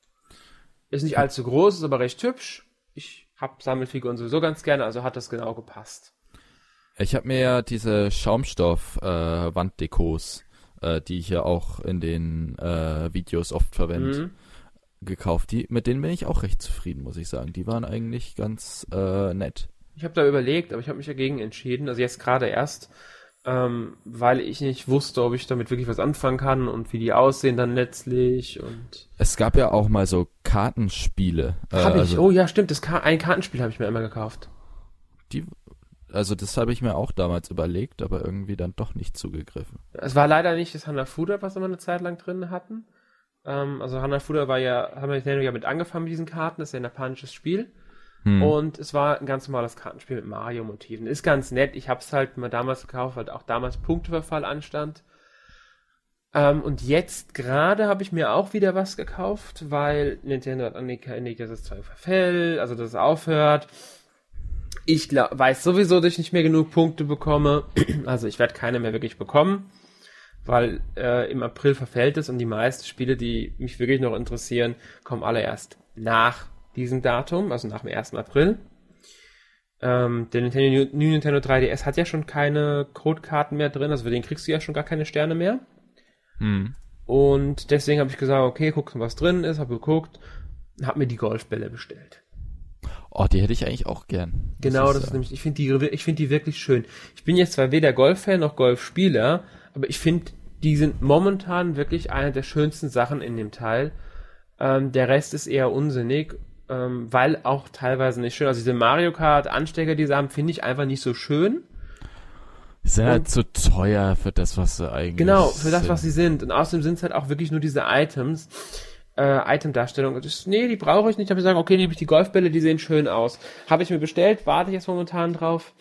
Speaker 1: Ist nicht allzu groß, ist aber recht hübsch. Ich hab Sammelfiguren sowieso ganz gerne, also hat das genau gepasst.
Speaker 2: Ich habe mir ja diese Schaumstoff-Wanddekos, äh, äh, die ich ja auch in den äh, Videos oft verwende, mhm. gekauft. Die, mit denen bin ich auch recht zufrieden, muss ich sagen. Die waren eigentlich ganz äh, nett.
Speaker 1: Ich habe da überlegt, aber ich habe mich dagegen entschieden. Also jetzt gerade erst ähm, weil ich nicht wusste, ob ich damit wirklich was anfangen kann und wie die aussehen dann letztlich und
Speaker 2: es gab ja auch mal so Kartenspiele.
Speaker 1: Äh, habe ich? Also, oh ja, stimmt. Das Ka ein Kartenspiel habe ich mir immer gekauft.
Speaker 2: Die, also das habe ich mir auch damals überlegt, aber irgendwie dann doch nicht zugegriffen.
Speaker 1: Es war leider nicht das Hanafuda, was wir eine Zeit lang drin hatten. Ähm, also Hanafuda war ja, haben wir ja mit angefangen mit diesen Karten. Das ist ja ein japanisches Spiel. Hm. Und es war ein ganz normales Kartenspiel mit Mario-Motiven. Ist ganz nett. Ich habe es halt mal damals gekauft, weil auch damals Punkteverfall anstand. Ähm, und jetzt gerade habe ich mir auch wieder was gekauft, weil Nintendo hat angekündigt, dass es zwar verfällt, also dass es aufhört. Ich glaub, weiß sowieso, dass ich nicht mehr genug Punkte bekomme. Also ich werde keine mehr wirklich bekommen, weil äh, im April verfällt es und die meisten Spiele, die mich wirklich noch interessieren, kommen alle erst nach diesem Datum, also nach dem 1. April. Ähm, der Nintendo, New Nintendo 3DS hat ja schon keine Codekarten mehr drin, also für den kriegst du ja schon gar keine Sterne mehr. Hm. Und deswegen habe ich gesagt, okay, guck, was drin ist, habe geguckt, habe mir die Golfbälle bestellt.
Speaker 2: Oh, die hätte ich eigentlich auch gern.
Speaker 1: Genau, das ist, das ist nämlich, ich finde die, ich finde die wirklich schön. Ich bin jetzt zwar weder Golf-Fan noch Golfspieler, aber ich finde, die sind momentan wirklich eine der schönsten Sachen in dem Teil. Ähm, der Rest ist eher unsinnig ähm, weil auch teilweise nicht schön. Also diese Mario Kart Anstecker, die sie haben, finde ich einfach nicht so schön.
Speaker 2: Die sind halt zu teuer für das, was sie eigentlich
Speaker 1: Genau, für das, was sie sind. Und außerdem sind es halt auch wirklich nur diese Items, äh, Item-Darstellung. Nee, die brauche ich nicht. Da habe ich gesagt, okay, nehme ich die Golfbälle, die sehen schön aus. Habe ich mir bestellt, warte ich jetzt momentan drauf.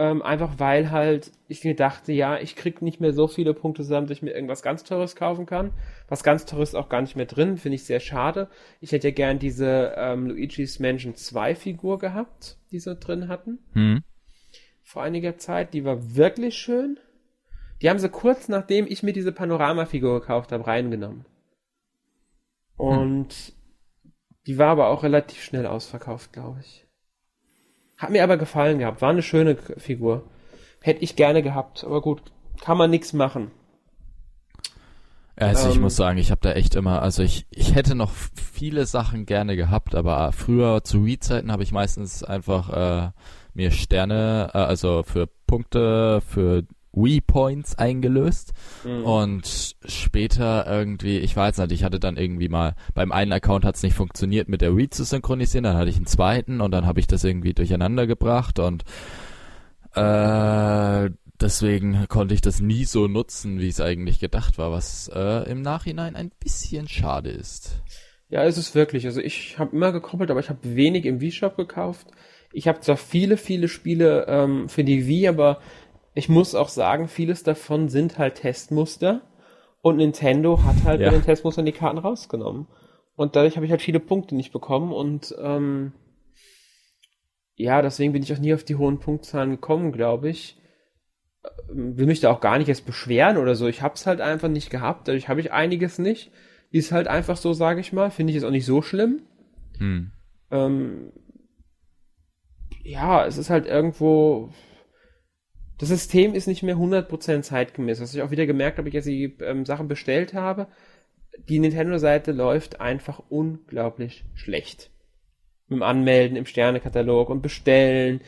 Speaker 1: Ähm, einfach weil halt ich mir dachte, ja, ich krieg nicht mehr so viele Punkte zusammen, dass ich mir irgendwas ganz Teures kaufen kann. Was ganz Teures ist auch gar nicht mehr drin, finde ich sehr schade. Ich hätte ja gern diese ähm, Luigi's Mansion 2 Figur gehabt, die sie drin hatten. Hm. Vor einiger Zeit. Die war wirklich schön. Die haben sie kurz nachdem ich mir diese Panorama-Figur gekauft habe, reingenommen. Und hm. die war aber auch relativ schnell ausverkauft, glaube ich. Hat mir aber gefallen gehabt. War eine schöne Figur. Hätte ich gerne gehabt. Aber gut, kann man nichts machen.
Speaker 2: Also ähm, ich muss sagen, ich habe da echt immer, also ich, ich hätte noch viele Sachen gerne gehabt, aber früher zu Wii-Zeiten habe ich meistens einfach äh, mir Sterne, äh, also für Punkte, für Wii-Points eingelöst mhm. und später irgendwie, ich weiß nicht, ich hatte dann irgendwie mal, beim einen Account hat es nicht funktioniert mit der Wii zu synchronisieren, dann hatte ich einen zweiten und dann habe ich das irgendwie durcheinander gebracht und äh, deswegen konnte ich das nie so nutzen, wie es eigentlich gedacht war, was äh, im Nachhinein ein bisschen schade ist.
Speaker 1: Ja, ist es wirklich. Also ich habe immer gekoppelt, aber ich habe wenig im Wii-Shop gekauft. Ich habe zwar viele, viele Spiele ähm, für die Wii, aber ich muss auch sagen, vieles davon sind halt Testmuster und Nintendo hat halt ja. bei den Testmustern die Karten rausgenommen. Und dadurch habe ich halt viele Punkte nicht bekommen und ähm, ja, deswegen bin ich auch nie auf die hohen Punktzahlen gekommen, glaube ich. Ähm, will mich da auch gar nicht erst beschweren oder so. Ich hab's halt einfach nicht gehabt. Dadurch habe ich einiges nicht. Ist halt einfach so, sage ich mal. Finde ich jetzt auch nicht so schlimm. Hm. Ähm, ja, es ist halt irgendwo. Das System ist nicht mehr 100% zeitgemäß. Was ich auch wieder gemerkt habe, ich jetzt die ähm, Sachen bestellt habe. Die Nintendo-Seite läuft einfach unglaublich schlecht. Mit dem Anmelden im Sternekatalog und Bestellen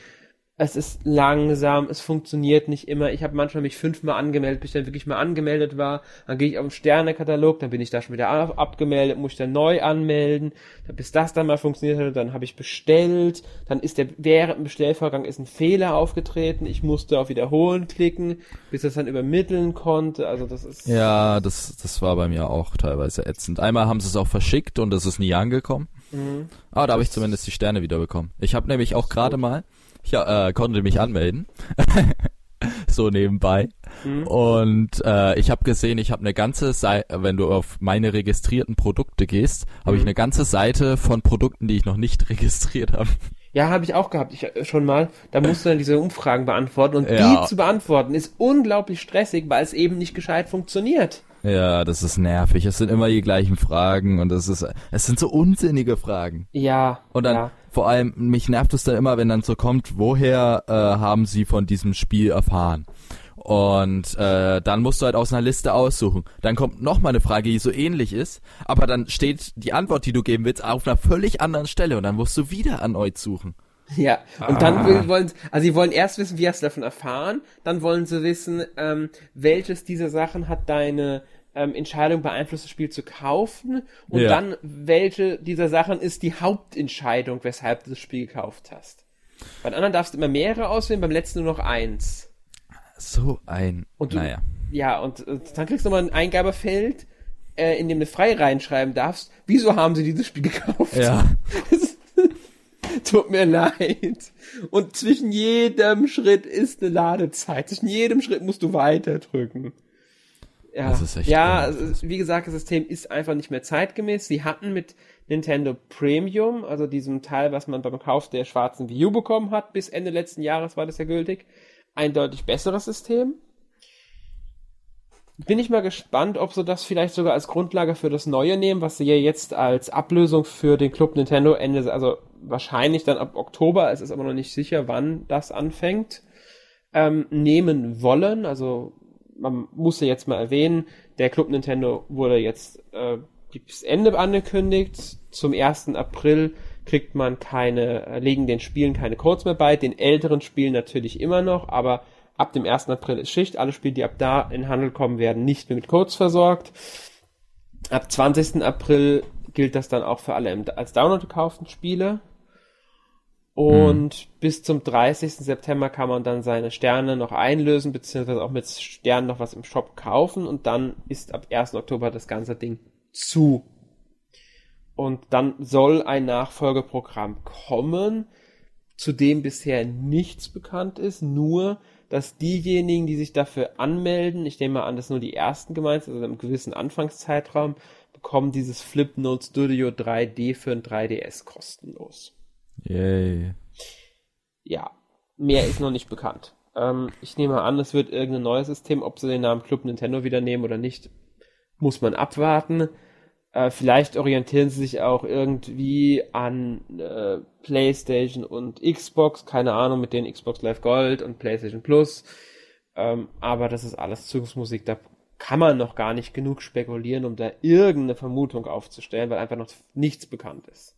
Speaker 1: es ist langsam, es funktioniert nicht immer. Ich habe manchmal mich fünfmal angemeldet, bis ich dann wirklich mal angemeldet war. Dann gehe ich auf den Sternekatalog, dann bin ich da schon wieder abgemeldet, muss ich dann neu anmelden. Bis das dann mal funktioniert hat, dann habe ich bestellt. Dann ist der während dem Bestellvorgang ist ein Fehler aufgetreten. Ich musste auf Wiederholen klicken, bis das dann übermitteln konnte. Also das ist
Speaker 2: ja, das das war bei mir auch teilweise ätzend. Einmal haben sie es auch verschickt und es ist nie angekommen. Mhm. Aber da habe ich zumindest die Sterne wieder bekommen. Ich habe nämlich auch gerade mal ich äh, konnte mich anmelden. so nebenbei. Mhm. Und äh, ich habe gesehen, ich habe eine ganze Seite, wenn du auf meine registrierten Produkte gehst, habe mhm. ich eine ganze Seite von Produkten, die ich noch nicht registriert habe.
Speaker 1: Ja, habe ich auch gehabt, ich äh, schon mal. Da musst du dann diese Umfragen beantworten und ja. die zu beantworten ist unglaublich stressig, weil es eben nicht gescheit funktioniert.
Speaker 2: Ja, das ist nervig. Es sind immer die gleichen Fragen und es ist, es sind so unsinnige Fragen.
Speaker 1: Ja.
Speaker 2: Und dann,
Speaker 1: ja.
Speaker 2: vor allem, mich nervt es dann immer, wenn dann so kommt, woher äh, haben Sie von diesem Spiel erfahren? Und äh, dann musst du halt aus einer Liste aussuchen. Dann kommt noch mal eine Frage, die so ähnlich ist, aber dann steht die Antwort, die du geben willst, auf einer völlig anderen Stelle und dann musst du wieder erneut suchen.
Speaker 1: Ja, und ah. dann wollen sie, also sie wollen erst wissen, wie hast du davon erfahren, dann wollen sie wissen, ähm, welches dieser Sachen hat deine ähm, Entscheidung beeinflusst, das Spiel zu kaufen und ja. dann welche dieser Sachen ist die Hauptentscheidung, weshalb du das Spiel gekauft hast. Bei den anderen darfst du immer mehrere auswählen, beim letzten nur noch eins.
Speaker 2: So ein.
Speaker 1: Und du, naja. Ja, und, und dann kriegst du nochmal ein Eingabefeld, äh, in dem du frei reinschreiben darfst, wieso haben sie dieses Spiel gekauft?
Speaker 2: Ja.
Speaker 1: Tut mir leid. Und zwischen jedem Schritt ist eine Ladezeit. Zwischen jedem Schritt musst du weiter drücken. Ja, das ist echt ja also, wie gesagt, das System ist einfach nicht mehr zeitgemäß. Sie hatten mit Nintendo Premium, also diesem Teil, was man beim Kauf der schwarzen Wii U bekommen hat, bis Ende letzten Jahres war das ja gültig, ein deutlich besseres System. Bin ich mal gespannt, ob sie das vielleicht sogar als Grundlage für das Neue nehmen, was sie ja jetzt als Ablösung für den Club Nintendo Ende, also wahrscheinlich dann ab Oktober, es ist aber noch nicht sicher, wann das anfängt, ähm, nehmen wollen. Also man muss ja jetzt mal erwähnen, der Club Nintendo wurde jetzt äh, bis Ende angekündigt. Zum 1. April kriegt man keine, äh, legen den Spielen keine Codes mehr bei, den älteren Spielen natürlich immer noch, aber ab dem 1. April ist Schicht. Alle Spiele, die ab da in Handel kommen, werden nicht mehr mit Codes versorgt. Ab 20. April gilt das dann auch für alle als Download gekauften Spiele. Und hm. bis zum 30. September kann man dann seine Sterne noch einlösen, beziehungsweise auch mit Sternen noch was im Shop kaufen. Und dann ist ab 1. Oktober das ganze Ding zu. Und dann soll ein Nachfolgeprogramm kommen, zu dem bisher nichts bekannt ist, nur dass diejenigen, die sich dafür anmelden, ich nehme mal an, dass nur die ersten gemeint sind, also einem gewissen Anfangszeitraum, bekommen dieses Flipnote Studio 3D für ein 3DS kostenlos.
Speaker 2: Yay.
Speaker 1: Ja, mehr ist noch nicht bekannt. Ähm, ich nehme an, es wird irgendein neues System, ob sie den Namen Club Nintendo wieder nehmen oder nicht, muss man abwarten. Äh, vielleicht orientieren sie sich auch irgendwie an äh, PlayStation und Xbox, keine Ahnung, mit den Xbox Live Gold und PlayStation Plus. Ähm, aber das ist alles Zukunftsmusik, da kann man noch gar nicht genug spekulieren, um da irgendeine Vermutung aufzustellen, weil einfach noch nichts bekannt ist.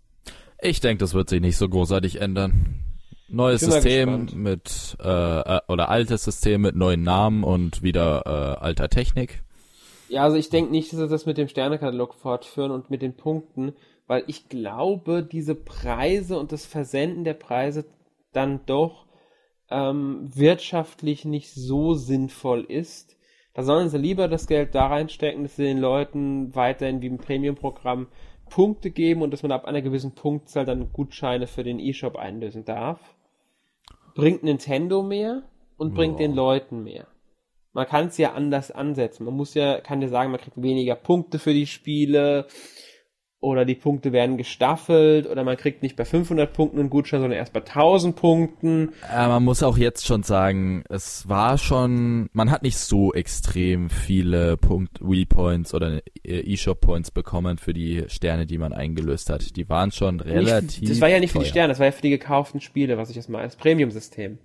Speaker 2: Ich denke, das wird sich nicht so großartig ändern. Neues System mit äh, äh, oder altes System mit neuen Namen und wieder äh, alter Technik.
Speaker 1: Ja, also ich denke nicht, dass sie das mit dem Sternekatalog fortführen und mit den Punkten, weil ich glaube, diese Preise und das Versenden der Preise dann doch ähm, wirtschaftlich nicht so sinnvoll ist. Da sollen sie lieber das Geld da reinstecken, dass sie den Leuten weiterhin wie im Premium-Programm Punkte geben und dass man ab einer gewissen Punktzahl dann Gutscheine für den E-Shop einlösen darf. Bringt Nintendo mehr und ja. bringt den Leuten mehr. Man kann es ja anders ansetzen. Man muss ja, kann ja sagen, man kriegt weniger Punkte für die Spiele oder die Punkte werden gestaffelt oder man kriegt nicht bei 500 Punkten einen Gutschein, sondern erst bei 1000 Punkten.
Speaker 2: Äh, man muss auch jetzt schon sagen, es war schon, man hat nicht so extrem viele Punkt Wii Points oder äh, eShop Points bekommen für die Sterne, die man eingelöst hat. Die waren schon relativ.
Speaker 1: Nicht, das war ja nicht für die Sterne, das war ja für die gekauften Spiele, was ich jetzt mal als Premium-System.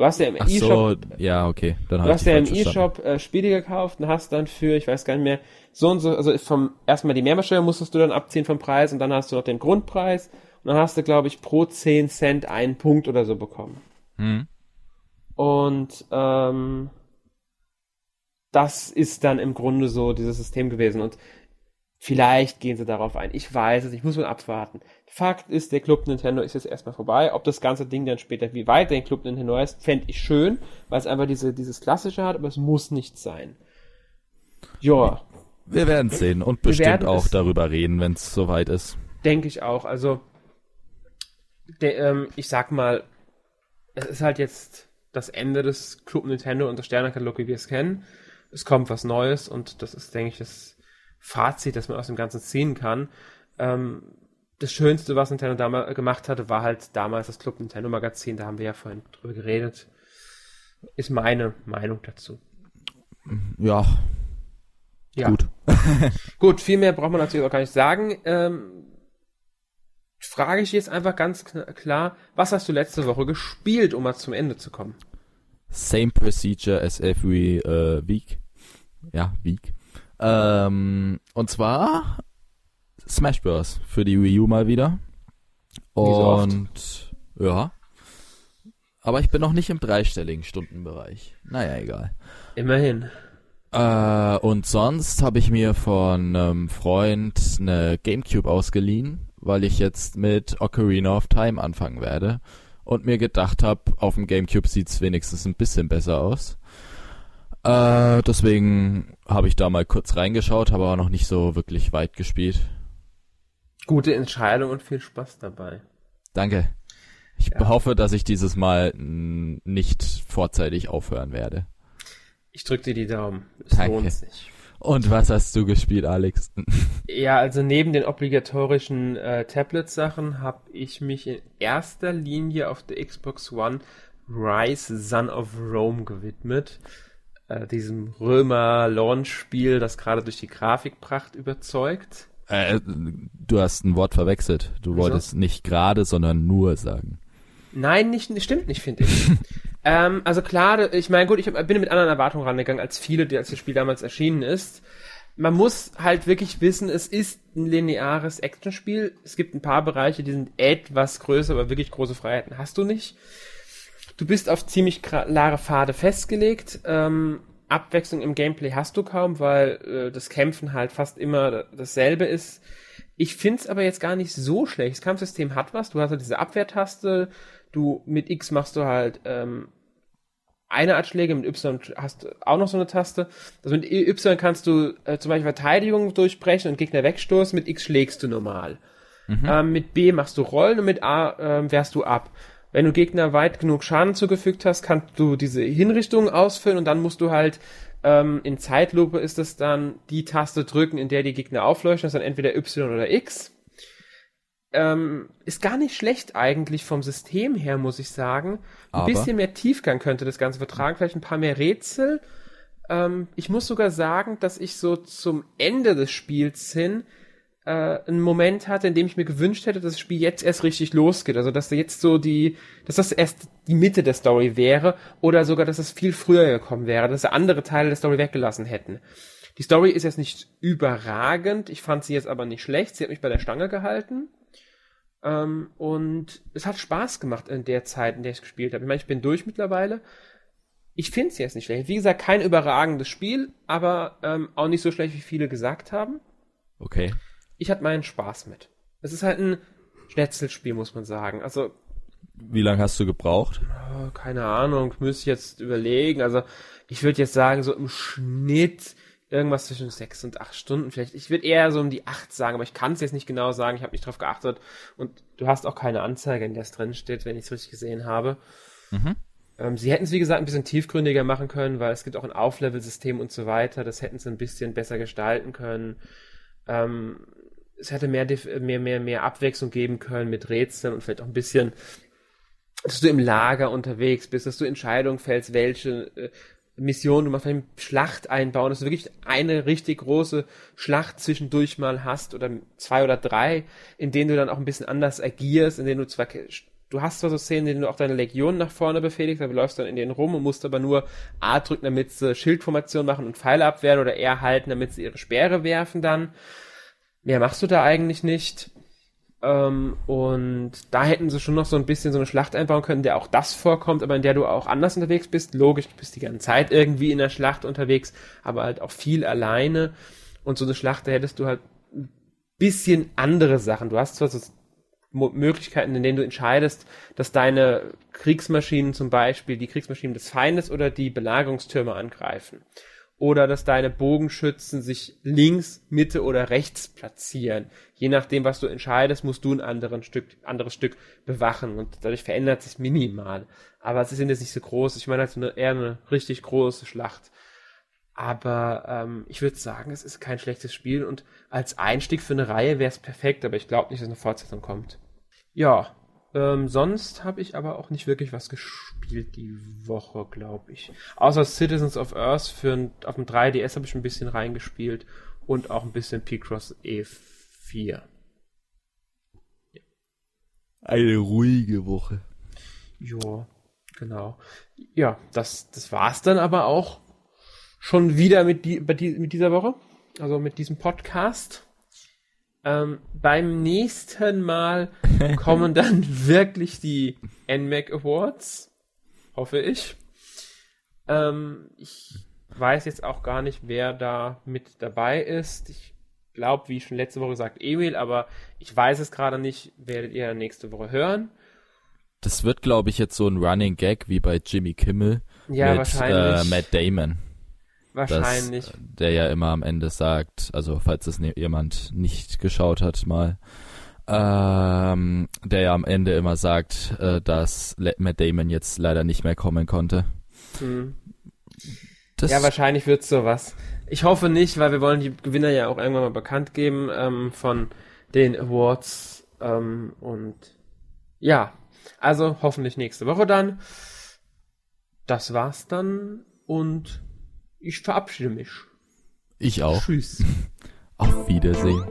Speaker 1: Du hast ja im E-Shop.
Speaker 2: So, ja, okay.
Speaker 1: Dann du hast ja im E-Shop äh, Spiele gekauft und hast dann für, ich weiß gar nicht mehr, so und so, also vom erstmal die Mehrwertsteuer musstest du dann abziehen vom Preis und dann hast du noch den Grundpreis und dann hast du, glaube ich, pro 10 Cent einen Punkt oder so bekommen. Hm. Und ähm, das ist dann im Grunde so dieses System gewesen. Und vielleicht gehen sie darauf ein. Ich weiß es, ich muss mal abwarten. Fakt ist, der Club Nintendo ist jetzt erstmal vorbei. Ob das ganze Ding dann später wie weit der Club Nintendo heißt, fände ich schön, weil es einfach diese, dieses Klassische hat, aber es muss nicht sein.
Speaker 2: Joa. Wir werden sehen und bestimmt auch darüber reden, wenn es soweit ist.
Speaker 1: Denke ich auch. Also, de, ähm, ich sag mal, es ist halt jetzt das Ende des Club Nintendo und der Sternenkatalog, wie wir es kennen. Es kommt was Neues und das ist, denke ich, das Fazit, das man aus dem Ganzen ziehen kann. Ähm, das Schönste, was Nintendo damals gemacht hatte, war halt damals das Club Nintendo Magazin. Da haben wir ja vorhin drüber geredet. Ist meine Meinung dazu.
Speaker 2: Ja. Ja. Gut.
Speaker 1: Gut, viel mehr braucht man natürlich auch gar nicht sagen. Ähm, frage ich jetzt einfach ganz klar, was hast du letzte Woche gespielt, um mal zum Ende zu kommen?
Speaker 2: Same procedure as every uh, week. Ja, week. Ähm, und zwar Smash Bros. für die Wii U mal wieder. Und ja. Aber ich bin noch nicht im dreistelligen Stundenbereich. Naja, egal.
Speaker 1: Immerhin.
Speaker 2: Äh, und sonst habe ich mir von einem Freund eine Gamecube ausgeliehen, weil ich jetzt mit Ocarina of Time anfangen werde. Und mir gedacht habe, auf dem Gamecube sieht's wenigstens ein bisschen besser aus. Äh, deswegen habe ich da mal kurz reingeschaut, habe aber noch nicht so wirklich weit gespielt.
Speaker 1: Gute Entscheidung und viel Spaß dabei.
Speaker 2: Danke. Ich ja. hoffe, dass ich dieses Mal nicht vorzeitig aufhören werde.
Speaker 1: Ich drücke dir die Daumen. Es Danke. lohnt sich.
Speaker 2: Und was hast du gespielt, Alex?
Speaker 1: Ja, also neben den obligatorischen äh, Tablet-Sachen habe ich mich in erster Linie auf der Xbox One Rise Son of Rome gewidmet. Äh, diesem Römer-Launch-Spiel, das gerade durch die Grafikpracht überzeugt.
Speaker 2: Äh, du hast ein Wort verwechselt. Du Wieso? wolltest nicht gerade, sondern nur sagen.
Speaker 1: Nein, nicht, stimmt nicht, finde ich. ähm, also klar, ich meine, gut, ich bin mit anderen Erwartungen rangegangen als viele, die als das Spiel damals erschienen ist. Man muss halt wirklich wissen, es ist ein lineares Actionspiel. Es gibt ein paar Bereiche, die sind etwas größer, aber wirklich große Freiheiten hast du nicht. Du bist auf ziemlich klare Pfade festgelegt. Ähm, Abwechslung im Gameplay hast du kaum, weil äh, das Kämpfen halt fast immer dasselbe ist. Ich find's aber jetzt gar nicht so schlecht. Das Kampfsystem hat was. Du hast halt diese Abwehrtaste. Du mit X machst du halt ähm, eine Art Schläge, mit Y hast du auch noch so eine Taste. Also mit Y kannst du äh, zum Beispiel Verteidigung durchbrechen und Gegner wegstoßen. Mit X schlägst du normal. Mhm. Ähm, mit B machst du Rollen und mit A ähm, wehrst du ab. Wenn du Gegner weit genug Schaden zugefügt hast, kannst du diese Hinrichtung ausfüllen und dann musst du halt ähm, in Zeitlupe ist es dann die Taste drücken, in der die Gegner aufleuchten. Das ist dann entweder Y oder X. Ähm, ist gar nicht schlecht eigentlich vom System her, muss ich sagen. Ein Aber? bisschen mehr Tiefgang könnte das Ganze vertragen, vielleicht ein paar mehr Rätsel. Ähm, ich muss sogar sagen, dass ich so zum Ende des Spiels hin äh, einen Moment hatte, in dem ich mir gewünscht hätte, dass das Spiel jetzt erst richtig losgeht. Also dass jetzt so die, dass das erst die Mitte der Story wäre oder sogar, dass es viel früher gekommen wäre, dass sie andere Teile der Story weggelassen hätten. Die Story ist jetzt nicht überragend, ich fand sie jetzt aber nicht schlecht, sie hat mich bei der Stange gehalten. Ähm, und es hat Spaß gemacht in der Zeit, in der ich gespielt habe. Ich meine, ich bin durch mittlerweile. Ich finde es jetzt nicht schlecht. Wie gesagt, kein überragendes Spiel, aber ähm, auch nicht so schlecht, wie viele gesagt haben.
Speaker 2: Okay
Speaker 1: ich hatte meinen Spaß mit. Es ist halt ein Schnetzelspiel, muss man sagen. Also.
Speaker 2: Wie lange hast du gebraucht?
Speaker 1: Oh, keine Ahnung, müsste ich jetzt überlegen. Also, ich würde jetzt sagen, so im Schnitt irgendwas zwischen sechs und acht Stunden vielleicht. Ich würde eher so um die acht sagen, aber ich kann es jetzt nicht genau sagen. Ich habe nicht drauf geachtet. Und du hast auch keine Anzeige, in der es drin steht, wenn ich es richtig gesehen habe. Mhm. Ähm, sie hätten es, wie gesagt, ein bisschen tiefgründiger machen können, weil es gibt auch ein Auflevel-System und so weiter. Das hätten sie ein bisschen besser gestalten können. Ähm, es hätte mehr, mehr, mehr, mehr Abwechslung geben können mit Rätseln und vielleicht auch ein bisschen, dass du im Lager unterwegs bist, dass du Entscheidungen fällst, welche äh, Mission du machst, eine Schlacht einbauen, dass du wirklich eine richtig große Schlacht zwischendurch mal hast oder zwei oder drei, in denen du dann auch ein bisschen anders agierst, in denen du zwar du hast zwar so Szenen, in denen du auch deine Legion nach vorne befehligst, aber du läufst dann in denen rum und musst aber nur A drücken, damit sie Schildformation machen und Pfeile abwehren oder R halten, damit sie ihre Speere werfen dann. Mehr machst du da eigentlich nicht. Ähm, und da hätten sie schon noch so ein bisschen so eine Schlacht einbauen können, der auch das vorkommt, aber in der du auch anders unterwegs bist. Logisch, du bist die ganze Zeit irgendwie in der Schlacht unterwegs, aber halt auch viel alleine. Und so eine Schlacht, da hättest du halt ein bisschen andere Sachen. Du hast zwar so Möglichkeiten, in denen du entscheidest, dass deine Kriegsmaschinen zum Beispiel die Kriegsmaschinen des Feindes oder die Belagerungstürme angreifen oder dass deine Bogenschützen sich links, Mitte oder rechts platzieren. Je nachdem, was du entscheidest, musst du ein anderes Stück, anderes Stück bewachen und dadurch verändert sich minimal. Aber es ist jetzt nicht so groß. Ich meine, ist eine, eher eine richtig große Schlacht. Aber ähm, ich würde sagen, es ist kein schlechtes Spiel und als Einstieg für eine Reihe wäre es perfekt, aber ich glaube nicht, dass eine Fortsetzung kommt. Ja, ähm, sonst habe ich aber auch nicht wirklich was gespielt die Woche, glaube ich. Außer Citizens of Earth für ein, auf dem 3DS habe ich ein bisschen reingespielt und auch ein bisschen P-Cross E4.
Speaker 2: Ja. Eine ruhige Woche.
Speaker 1: Ja, genau. Ja, das, das war's dann aber auch schon wieder mit, die, mit dieser Woche. Also mit diesem Podcast. Ähm, beim nächsten Mal kommen dann wirklich die NMAC Awards, hoffe ich. Ähm, ich weiß jetzt auch gar nicht, wer da mit dabei ist. Ich glaube, wie schon letzte Woche gesagt, Emil, aber ich weiß es gerade nicht, werdet ihr nächste Woche hören.
Speaker 2: Das wird, glaube ich, jetzt so ein Running Gag wie bei Jimmy Kimmel
Speaker 1: ja,
Speaker 2: mit äh, Matt Damon.
Speaker 1: Wahrscheinlich.
Speaker 2: Dass, der ja immer am Ende sagt, also falls es ne, jemand nicht geschaut hat mal, ähm, der ja am Ende immer sagt, äh, dass Matt Damon jetzt leider nicht mehr kommen konnte. Hm.
Speaker 1: ja, wahrscheinlich wird's sowas. Ich hoffe nicht, weil wir wollen die Gewinner ja auch irgendwann mal bekannt geben ähm, von den Awards. Ähm, und ja, also hoffentlich nächste Woche dann. Das war's dann und ich verabschiede mich.
Speaker 2: Ich auch.
Speaker 1: Tschüss.
Speaker 2: Auf Wiedersehen.